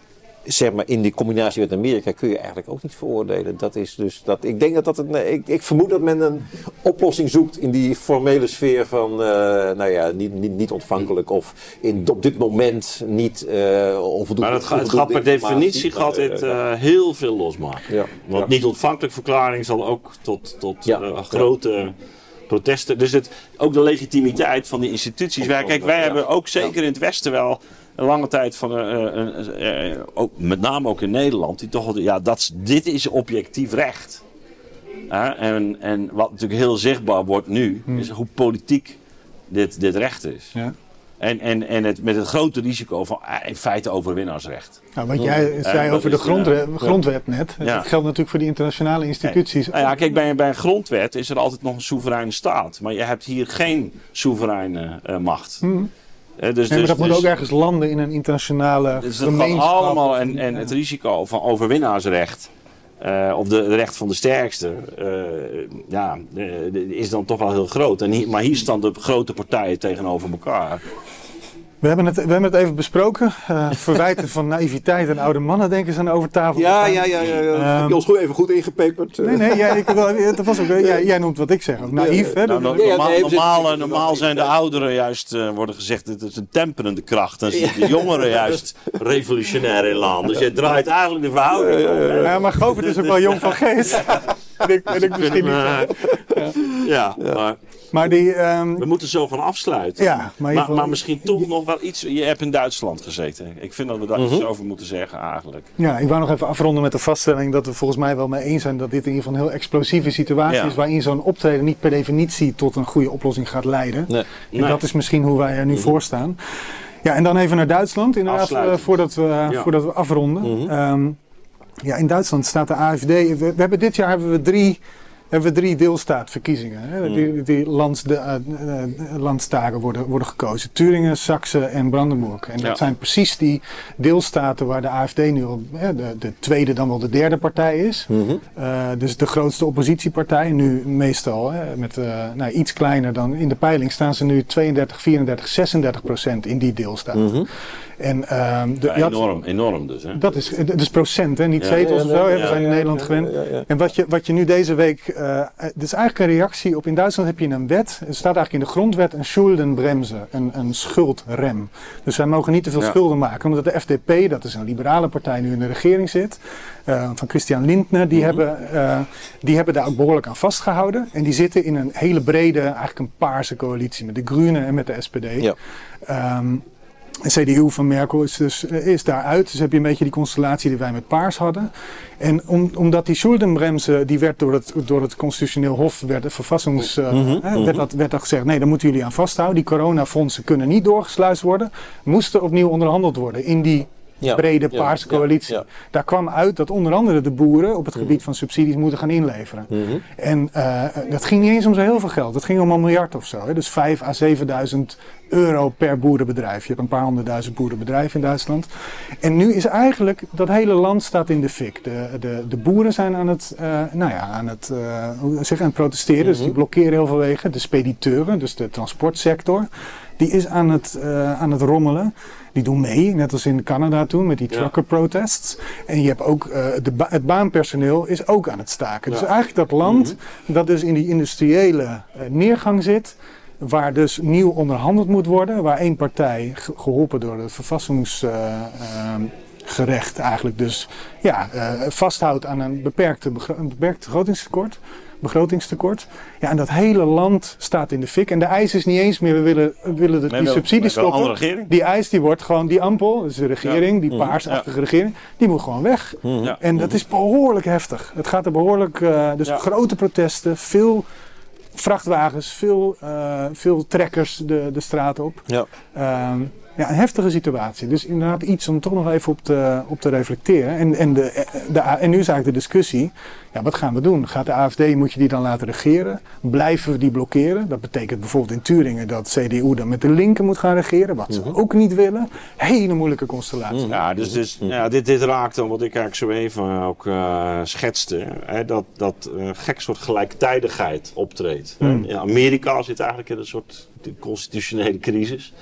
zeg maar, in die combinatie met Amerika kun je eigenlijk ook niet veroordelen. Dat is dus dat, ik denk dat dat een, ik, ik vermoed dat men een oplossing zoekt in die formele sfeer van, uh, nou ja, niet, niet, niet ontvankelijk of in, op dit moment niet uh, onvoldoende. Maar het gaat per definitie gaat dit uh, heel veel losmaken. Ja. Want niet ontvankelijk verklaring zal ook tot, tot ja. grote protesten. Dus het, ook de legitimiteit van die instituties. Wij, kijk, wij hebben ook zeker in het Westen wel een lange tijd van, uh, uh, uh, ook, met name ook in Nederland, die toch ja, dat, dit is objectief recht. en, en wat natuurlijk heel zichtbaar wordt nu, hmm. is hoe politiek dit, dit recht is. Ja. En, en, en het, met het grote risico van in feite overwinnaarsrecht. Nou, wat jij zei over de grondwet, grondwet net, dat geldt natuurlijk voor die internationale instituties. Nou ja, kijk, bij, bij een grondwet is er altijd nog een soevereine staat. Maar je hebt hier geen soevereine macht. Hmm. Dus, nee, maar dus, dat dus, moet ook ergens landen in een internationale dus dat gemeenschap. allemaal en, en het risico van overwinnaarsrecht. Uh, of de, de recht van de sterkste, uh, ja, uh, is dan toch wel heel groot. En hier, maar hier staan de grote partijen tegenover elkaar. We hebben het, we hebben het even besproken. Uh, verwijten van naïviteit en oude mannen denken ze aan over tafel. Ja, ja, ja. ja, ja. Um, heb je ons goed even goed ingepeperd? Nee, nee, ja, ik, dat was ook, jij, jij noemt wat ik zeg, ook naïef. Hè? Nou, normaal, normaal, normaal zijn de ouderen juist, uh, worden gezegd, het is een temperende kracht. Dan zitten de jongeren juist revolutionair in land. Dus je draait eigenlijk de verhouding. Ja, maar Govert is ook wel jong van geest. en ik, en ik misschien niet. Ja, maar... Maar die, um... We moeten zo van afsluiten. Ja, maar, maar, maar, misschien toch nog wel iets. Je hebt in Duitsland gezeten. Ik vind dat we daar iets over moeten zeggen eigenlijk. Ja, ik wou nog even afronden met de vaststelling dat we volgens mij wel mee eens zijn dat dit in ieder geval een heel explosieve situatie ja. is. Waarin zo'n optreden niet per definitie tot een goede oplossing gaat leiden. Nee. En nee. dat is misschien hoe wij er nu -hmm. voor staan. Ja, en dan even naar Duitsland inderdaad, uh, voordat, we, uh, ja. voordat we afronden. -hmm. um, ja, in Duitsland staat de AFD. We, we, hebben dit jaar hebben we drie hebben we drie deelstaatverkiezingen. Hè? Mm. Die, die lands, de, uh, uh, landstaten worden, worden gekozen. Turingen, Saxe en Brandenburg. En ja. dat zijn precies die deelstaten waar de AFD nu al de, de, tweede, dan wel de derde partij is. Mm -hmm. uh, dus de grootste oppositiepartij. Nu meestal hè, met nou, iets kleiner dan in de peiling staan ze nu 32, 34, 36 procent in die deelstaten. Mm -hmm. En, uh, de, ja, enorm, had, enorm dus. Hè? Dat is, dat is procent, hè? niet zetels of zo. we zijn in Nederland gewend. En wat je, wat je nu deze week. Uh, dit is eigenlijk een reactie op. In Duitsland heb je een wet. Er staat eigenlijk in de grondwet een schuldenbremse, een, een schuldrem. Dus zij mogen niet te veel schulden maken. Omdat de FDP, dat is een liberale partij, nu in de regering zit. Uh, van Christian Lindner, die, mm -hmm. hebben, uh, die hebben daar ook behoorlijk aan vastgehouden. En die zitten in een hele brede, eigenlijk een paarse coalitie met de Groenen en met de SPD. Ja. Um, de CDU van Merkel is, dus, is daaruit. Dus heb je een beetje die constellatie die wij met Paars hadden. En om, omdat die Schuldenbremse, die werd door het, door het constitutioneel hof, werd, de verfassings, uh, mm -hmm. werd, dat, werd dat gezegd, nee, daar moeten jullie aan vasthouden. Die coronafondsen kunnen niet doorgesluist worden. Moesten opnieuw onderhandeld worden in die ja, brede paarse coalitie. Daar kwam uit dat onder andere de boeren op het gebied mhm. van subsidies moeten gaan inleveren. Mm -hmm. En uh, dat ging niet eens om zo heel veel geld. Dat ging om een miljard of zo. Hè. Dus 5 à 7.000 euro per boerenbedrijf. Je hebt een paar honderdduizend boerenbedrijven in Duitsland. En nu is eigenlijk dat hele land staat in de fik. De, de, de boeren zijn aan het, uh, nou ja, aan het, uh, zeg, aan het protesteren. Mm -hmm. Dus die mhm. blokkeren heel veel wegen. De spediteuren, dus de transportsector, die is aan het, uh, aan het rommelen. Die doen mee, net als in Canada toen met die trucker protests. En je hebt ook uh, de ba het baanpersoneel is ook aan het staken. Dus eigenlijk dat land mm -hmm. dat dus in die industriële uh, neergang zit, waar dus nieuw onderhandeld moet worden, waar één partij, ge- geholpen door het verfassingsgerecht eigenlijk dus ja, eh, vasthoudt aan een, beperkte een beperkt begrotingstekort. Begrotingstekort. Ja, en dat hele land staat in de fik. En de eis is niet eens meer, we willen, we willen de, Nee, die wel- subsidies stoppen. andere regering. Die eis die wordt gewoon, die ampel, dus de regering, die paarsachtige regering, die moet gewoon weg. Ja. En dat is behoorlijk heftig. Het gaat er behoorlijk, eh, dus Ja. grote protesten, veel vrachtwagens, veel, eh, veel trekkers de, de straat op. Ja. Ehm, ja, een heftige situatie. Dus inderdaad iets om toch nog even op te, op te reflecteren. En, en, de, eh, de, en nu is eigenlijk de discussie, ja, wat gaan we doen? Gaat de AFD, moet je die dan laten regeren? Blijven we die blokkeren? Dat betekent bijvoorbeeld in Turingen dat CDU dan met de linken moet gaan regeren, wat ze ook niet willen. Hele moeilijke constellatie. Ja, dus, dus ja, dit, dit raakt dan wat ik eigenlijk zo even ook eh, schetste. Hè, dat dat eh, gek soort gelijktijdigheid optreedt. Hmm. In Amerika zit eigenlijk in een soort constitutionele crisis.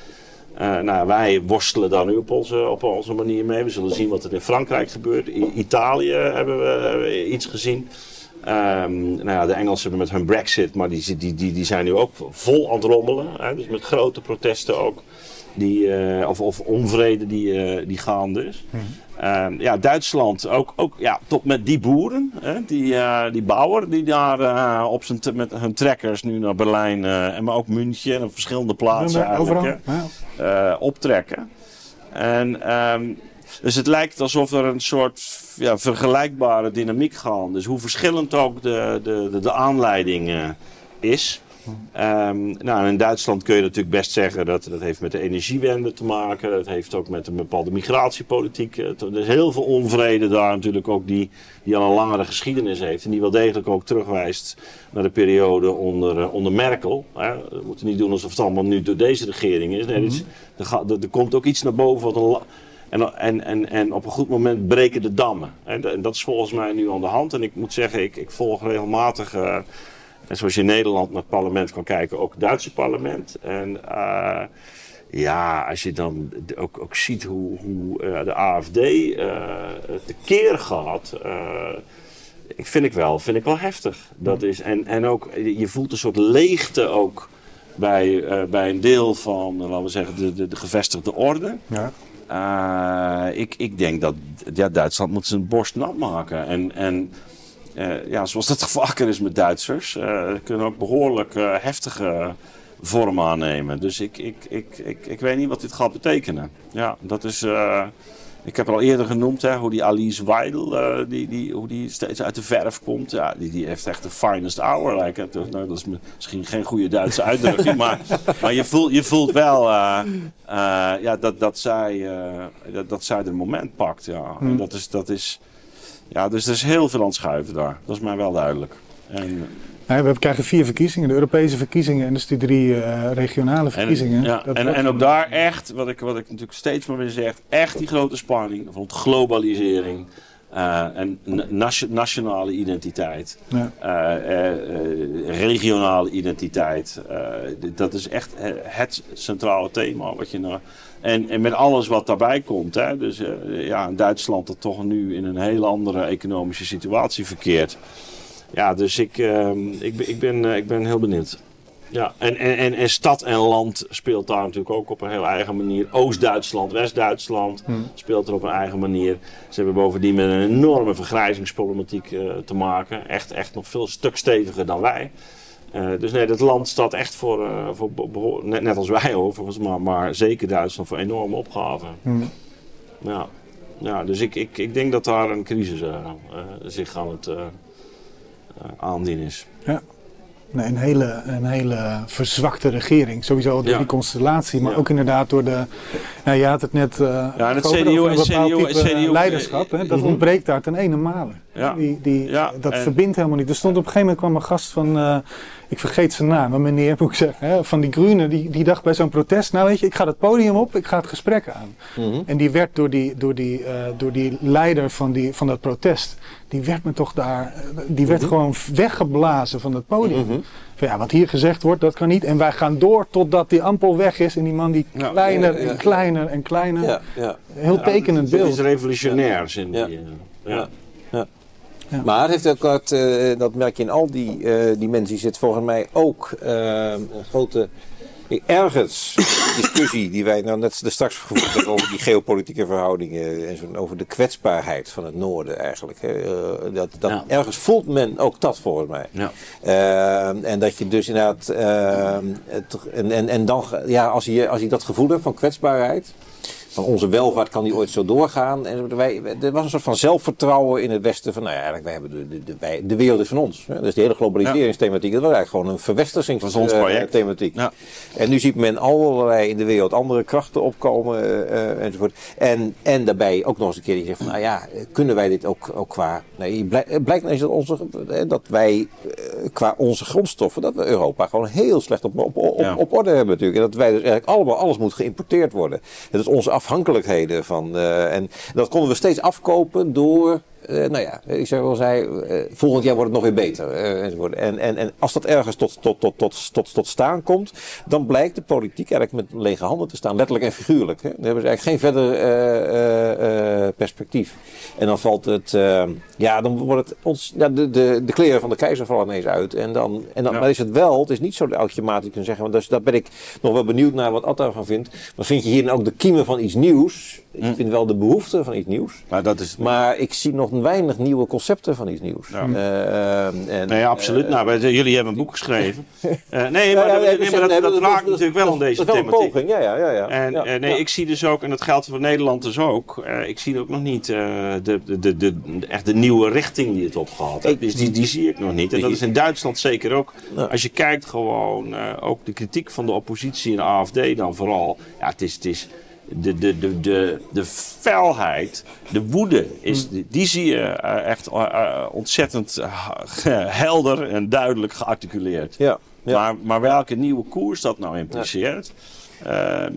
Eh, nou, wij worstelen daar nu op onze, op onze manier mee. We zullen zien wat er in Frankrijk gebeurt. In Italië hebben we, iets gezien. Ehm, nou ja, de Engelsen hebben met hun brexit, maar die, die, die, die zijn nu ook vol aan het rommelen. Hè, dus met grote protesten ook. Die, eh, of, of onvrede die, eh, die gaande is. Ehm, ja, Duitsland ook, ook ja, tot met die boeren, hè, die, eh, die bouwer die daar eh, op zijn met hun trekkers nu naar Berlijn eh, en maar ook München en op verschillende plaatsen eigenlijk, hè, optrekken. En ehm, dus het lijkt alsof er een soort ja, vergelijkbare dynamiek gaande is. Hoe verschillend ook de, de, de, de aanleiding is. Ehm, nou, in Duitsland kun je natuurlijk best zeggen dat dat heeft met de energiewende te maken. Dat heeft ook met een bepaalde migratiepolitiek. eh, Er is heel veel onvrede daar natuurlijk ook die, die al een langere geschiedenis heeft. En die wel degelijk ook terugwijst naar de periode onder, eh, onder Merkel. Hè. We moeten niet doen alsof het allemaal nu door deze regering is. Nee, er, is- er, komt ook iets naar boven wat een en, en, en, en op een goed moment breken de dammen. En dat- en dat is volgens mij nu aan de hand. En ik moet zeggen, ik, ik volg regelmatig, eh, en zoals je in Nederland naar het parlement kan kijken, ook het Duitse parlement. En eh, ja, als je dan ook, ook ziet hoe, hoe eh, de AFD eh tekeer gaat. ik vind ik wel, vind ik wel heftig. Dat is, en, en ook, je voelt een soort leegte ook bij, bij een deel van, laten we zeggen, de, de, de gevestigde orde. Ja. Ik, ik denk dat ja, Duitsland moet zijn borst nat maken. En, en ja, zoals dat vaker is met Duitsers, eh, kunnen ook behoorlijk eh, heftige vorm aannemen. Dus ik, ik, ik, ik, ik weet niet wat dit gaat betekenen. Ja, dat is. eh, ik heb al eerder genoemd hè, hoe die Alice Weidel, eh, die, die, hoe die steeds uit de verf komt. Ja, die, die heeft echt de finest hour. Like, het. nou, dat is misschien geen goede Duitse uitdrukking, maar, maar je, voelt, je voelt wel eh, eh, ja, dat, dat, zij, eh, dat, dat zij het moment pakt. Ja. En dat is, dat is, ja, dus er is heel veel aan het schuiven daar. Dat is mij wel duidelijk. En, we krijgen vier verkiezingen, de Europese verkiezingen en dus die drie eh, regionale verkiezingen. En, ja, en, en ook daar echt, wat ik, wat ik natuurlijk steeds maar weer zeg, echt die grote spanning rond globalisering eh, en na- nation- nationale identiteit, Ja. eh, regionale identiteit. dat is echt het centrale thema. Wat je nou, en, en met alles wat daarbij komt. Hè, dus eh, ja, in Duitsland dat toch nu in een hele andere economische situatie verkeert. Ja, dus ik, ehm, ik, ben- ik, ben, eh, ik ben heel benieuwd. Ja, en, en, en, en stad en land speelt daar natuurlijk ook op een heel eigen manier. Oost-Duitsland, West-Duitsland speelt er op een eigen manier. Ze hebben bovendien met een enorme vergrijzingsproblematiek eh, te maken. Echt, echt nog veel stuk steviger dan wij. Eh, dus nee, dat land staat echt voor, eh, voor net, net als wij overigens, maar, maar zeker Duitsland voor enorme opgaven. Ja. ja, dus ik, ik, ik denk dat daar een crisis eh, zich aan het aandienen is. Ja. Nee, een, hele, een hele verzwakte regering. Sowieso door Ja. die constellatie, maar Ja. ook inderdaad door de. Nou, je had het net. en het CDU bepaald CDU leiderschap. Hè? Dat Mhm. ontbreekt daar ten ene. Ja. Die, die, Ja, dat en- verbindt helemaal niet. Er stond op een gegeven moment kwam een gast van. Ik vergeet zijn naam, maar meneer moet ik zeggen. Hè, van die Groenen, die, die dacht bij zo'n protest. Nou weet je, ik ga het podium op, ik ga het gesprek aan. Mhm. En die werd door die, door die, eh, door die leider van, die, van dat protest, die werd me toch daar, eh, die werd gewoon weggeblazen van het podium. Mhm. Van ja, wat hier gezegd wordt, dat kan niet. En wij gaan door totdat die ampel weg is en die man die kleiner ja, ja. en kleiner en kleiner. Ja, ja. Heel tekenend Het is beeld. revolutionair, zin Ja. die. eh, ja. Ja. Maar het heeft ook wat, eh, dat merk je in al die uh, dimensies, zit volgens mij ook uh, een grote. Ergens discussie die wij nou net straks gevoerd hebben over die geopolitieke verhoudingen en zo, over de kwetsbaarheid van het noorden eigenlijk. Hè. Dat, dat ja. Ergens voelt men ook dat volgens mij. Ja. en dat je dus inderdaad. Het, en, en, en dan, ja, als je, als je dat gevoel hebt van kwetsbaarheid van onze welvaart kan die ooit zo doorgaan. En wij, er was een soort van zelfvertrouwen in het Westen. Van nou ja, eigenlijk, wij hebben de, de, de, de wereld is van ons. Hè? Dus die hele globaliseringsthematiek, dat was eigenlijk gewoon een verwesteringsthematiek. Ja. En nu ziet men allerlei in de wereld andere krachten opkomen uh, enzovoort. En, en daarbij ook nog eens een keer die zegt van nou ja, kunnen wij dit ook, ook qua... Nee, blijkt, blijkt eens dat, onze, dat wij qua onze grondstoffen, dat we Europa gewoon heel slecht op, op, op, ja. op orde hebben natuurlijk. En dat wij dus eigenlijk allemaal, alles moet geïmporteerd worden. Dat is onze afhankelijkheden van. Uh, en dat konden we steeds afkopen door. Uh, nou ja, ik zeg wel zei, uh, volgend jaar wordt het nog weer beter. enzovoort. En, en, en als dat ergens tot, tot, tot, tot, tot, tot staan komt, dan blijkt de politiek eigenlijk met lege handen te staan, letterlijk en figuurlijk. Hè. Dan hebben ze eigenlijk geen verder perspectief. En dan valt het, ja, dan wordt het ons, ja, de, de, de kleren van de keizer vallen ineens uit. En dan, en dan Ja. maar is het wel, het is niet zo automatisch kunnen zeggen, want dus, daar ben ik nog wel benieuwd naar wat Atta van vindt. Maar vind je hier dan ook de kiemen van iets nieuws? Ik vind wel de behoefte van iets nieuws. Maar dat is. Maar ik zie nog weinig nieuwe concepten van iets nieuws. Ja. Eh, en, Nee, absoluut. eh, nou, jullie hebben een boek geschreven. Eh, nee, maar, ja, dat, ja, nee, maar dat, nee, dat dat- raakt dat- natuurlijk wel aan deze Dat is wel een poging, ja, ja, ja. ja. En nee, ik zie dus ook, en dat geldt voor Nederland dus ook, ik zie ook nog niet de, de, de, de, echt de nieuwe richting die het opgehad heeft. Dus die, die zie ik nog niet. En dat is in Duitsland zeker ook. Als je kijkt gewoon, ook de kritiek van de oppositie en de AFD dan vooral. Ja, het is... Het is de, de, de, de, de felheid, de woede, is, Mm. die, zie je eh, echt eh, eh, ontzettend helder en duidelijk gearticuleerd. Ja, ja. Maar, maar welke nieuwe koers dat nou impliceert. ehm,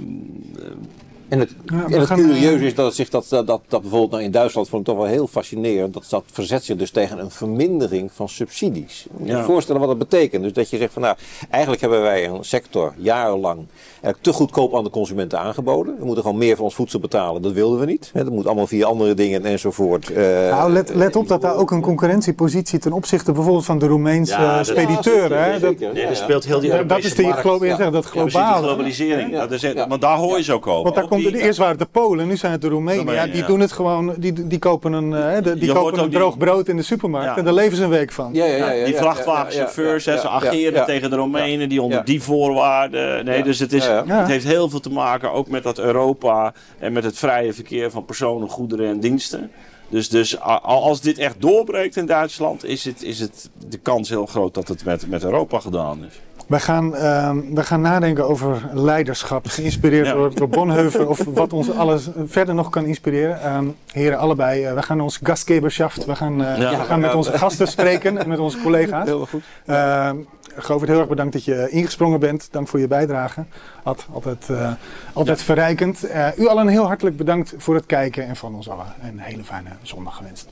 En het, Ja, en het eh, is dat, het zich dat, dat, dat, dat bijvoorbeeld nou in Duitsland vond ik toch wel heel fascinerend. Dat, dat verzet zich dus tegen een vermindering van subsidies. Je moet je voorstellen wat dat betekent. Dus dat je zegt van nou, eigenlijk hebben wij een sector jarenlang eigenlijk te goedkoop aan de consumenten aangeboden. We moeten gewoon meer voor ons voedsel betalen. Dat wilden we niet. Hè, Dat moet allemaal via andere dingen enzovoort. Eh, Nou, let, let op dat daar ook een concurrentiepositie ten opzichte bijvoorbeeld van de Roemeense Ja, dat- spediteur. Ja, hè? Dat, nee, Ja, ja. speelt heel die Europese dat is die, geloof ja. dat globalisering. Dat is. Want daar hoor je ze ook over. Want daar komt eerst waren het de Polen, nu zijn het de Roemenen. Roemenen, Ja, die ja. doen het gewoon, die, die kopen een, eh, de- die Je kopen die- droog brood in de supermarkt Ja. en daar leven ze een week van. Ja, ja, ja, ja, die vrachtwagenchauffeurs, ze ageren tegen de Romeinen die onder die voorwaarden. Nee, dus het, is, Ja. het heeft heel veel te maken ook met dat Europa en met het vrije verkeer van personen, goederen en diensten. Dus, dus als dit echt doorbreekt in Duitsland, is, het, is het de kans heel groot dat het met, met Europa gedaan is. Wij gaan, ehm, wij gaan nadenken over leiderschap, geïnspireerd Ja. door, door of wat ons alles verder nog kan inspireren. Ehm, heren, allebei, eh, we gaan ons gastgeberschaft, we gaan, eh, Ja. we gaan met onze gasten spreken en met onze collega's. Heel goed. Govert, heel erg bedankt dat je ingesprongen bent. Dank voor je bijdrage. Ad, altijd eh, altijd verrijkend. Eh, u allen heel hartelijk bedankt voor het kijken en van ons allen een hele fijne zondag gewenst.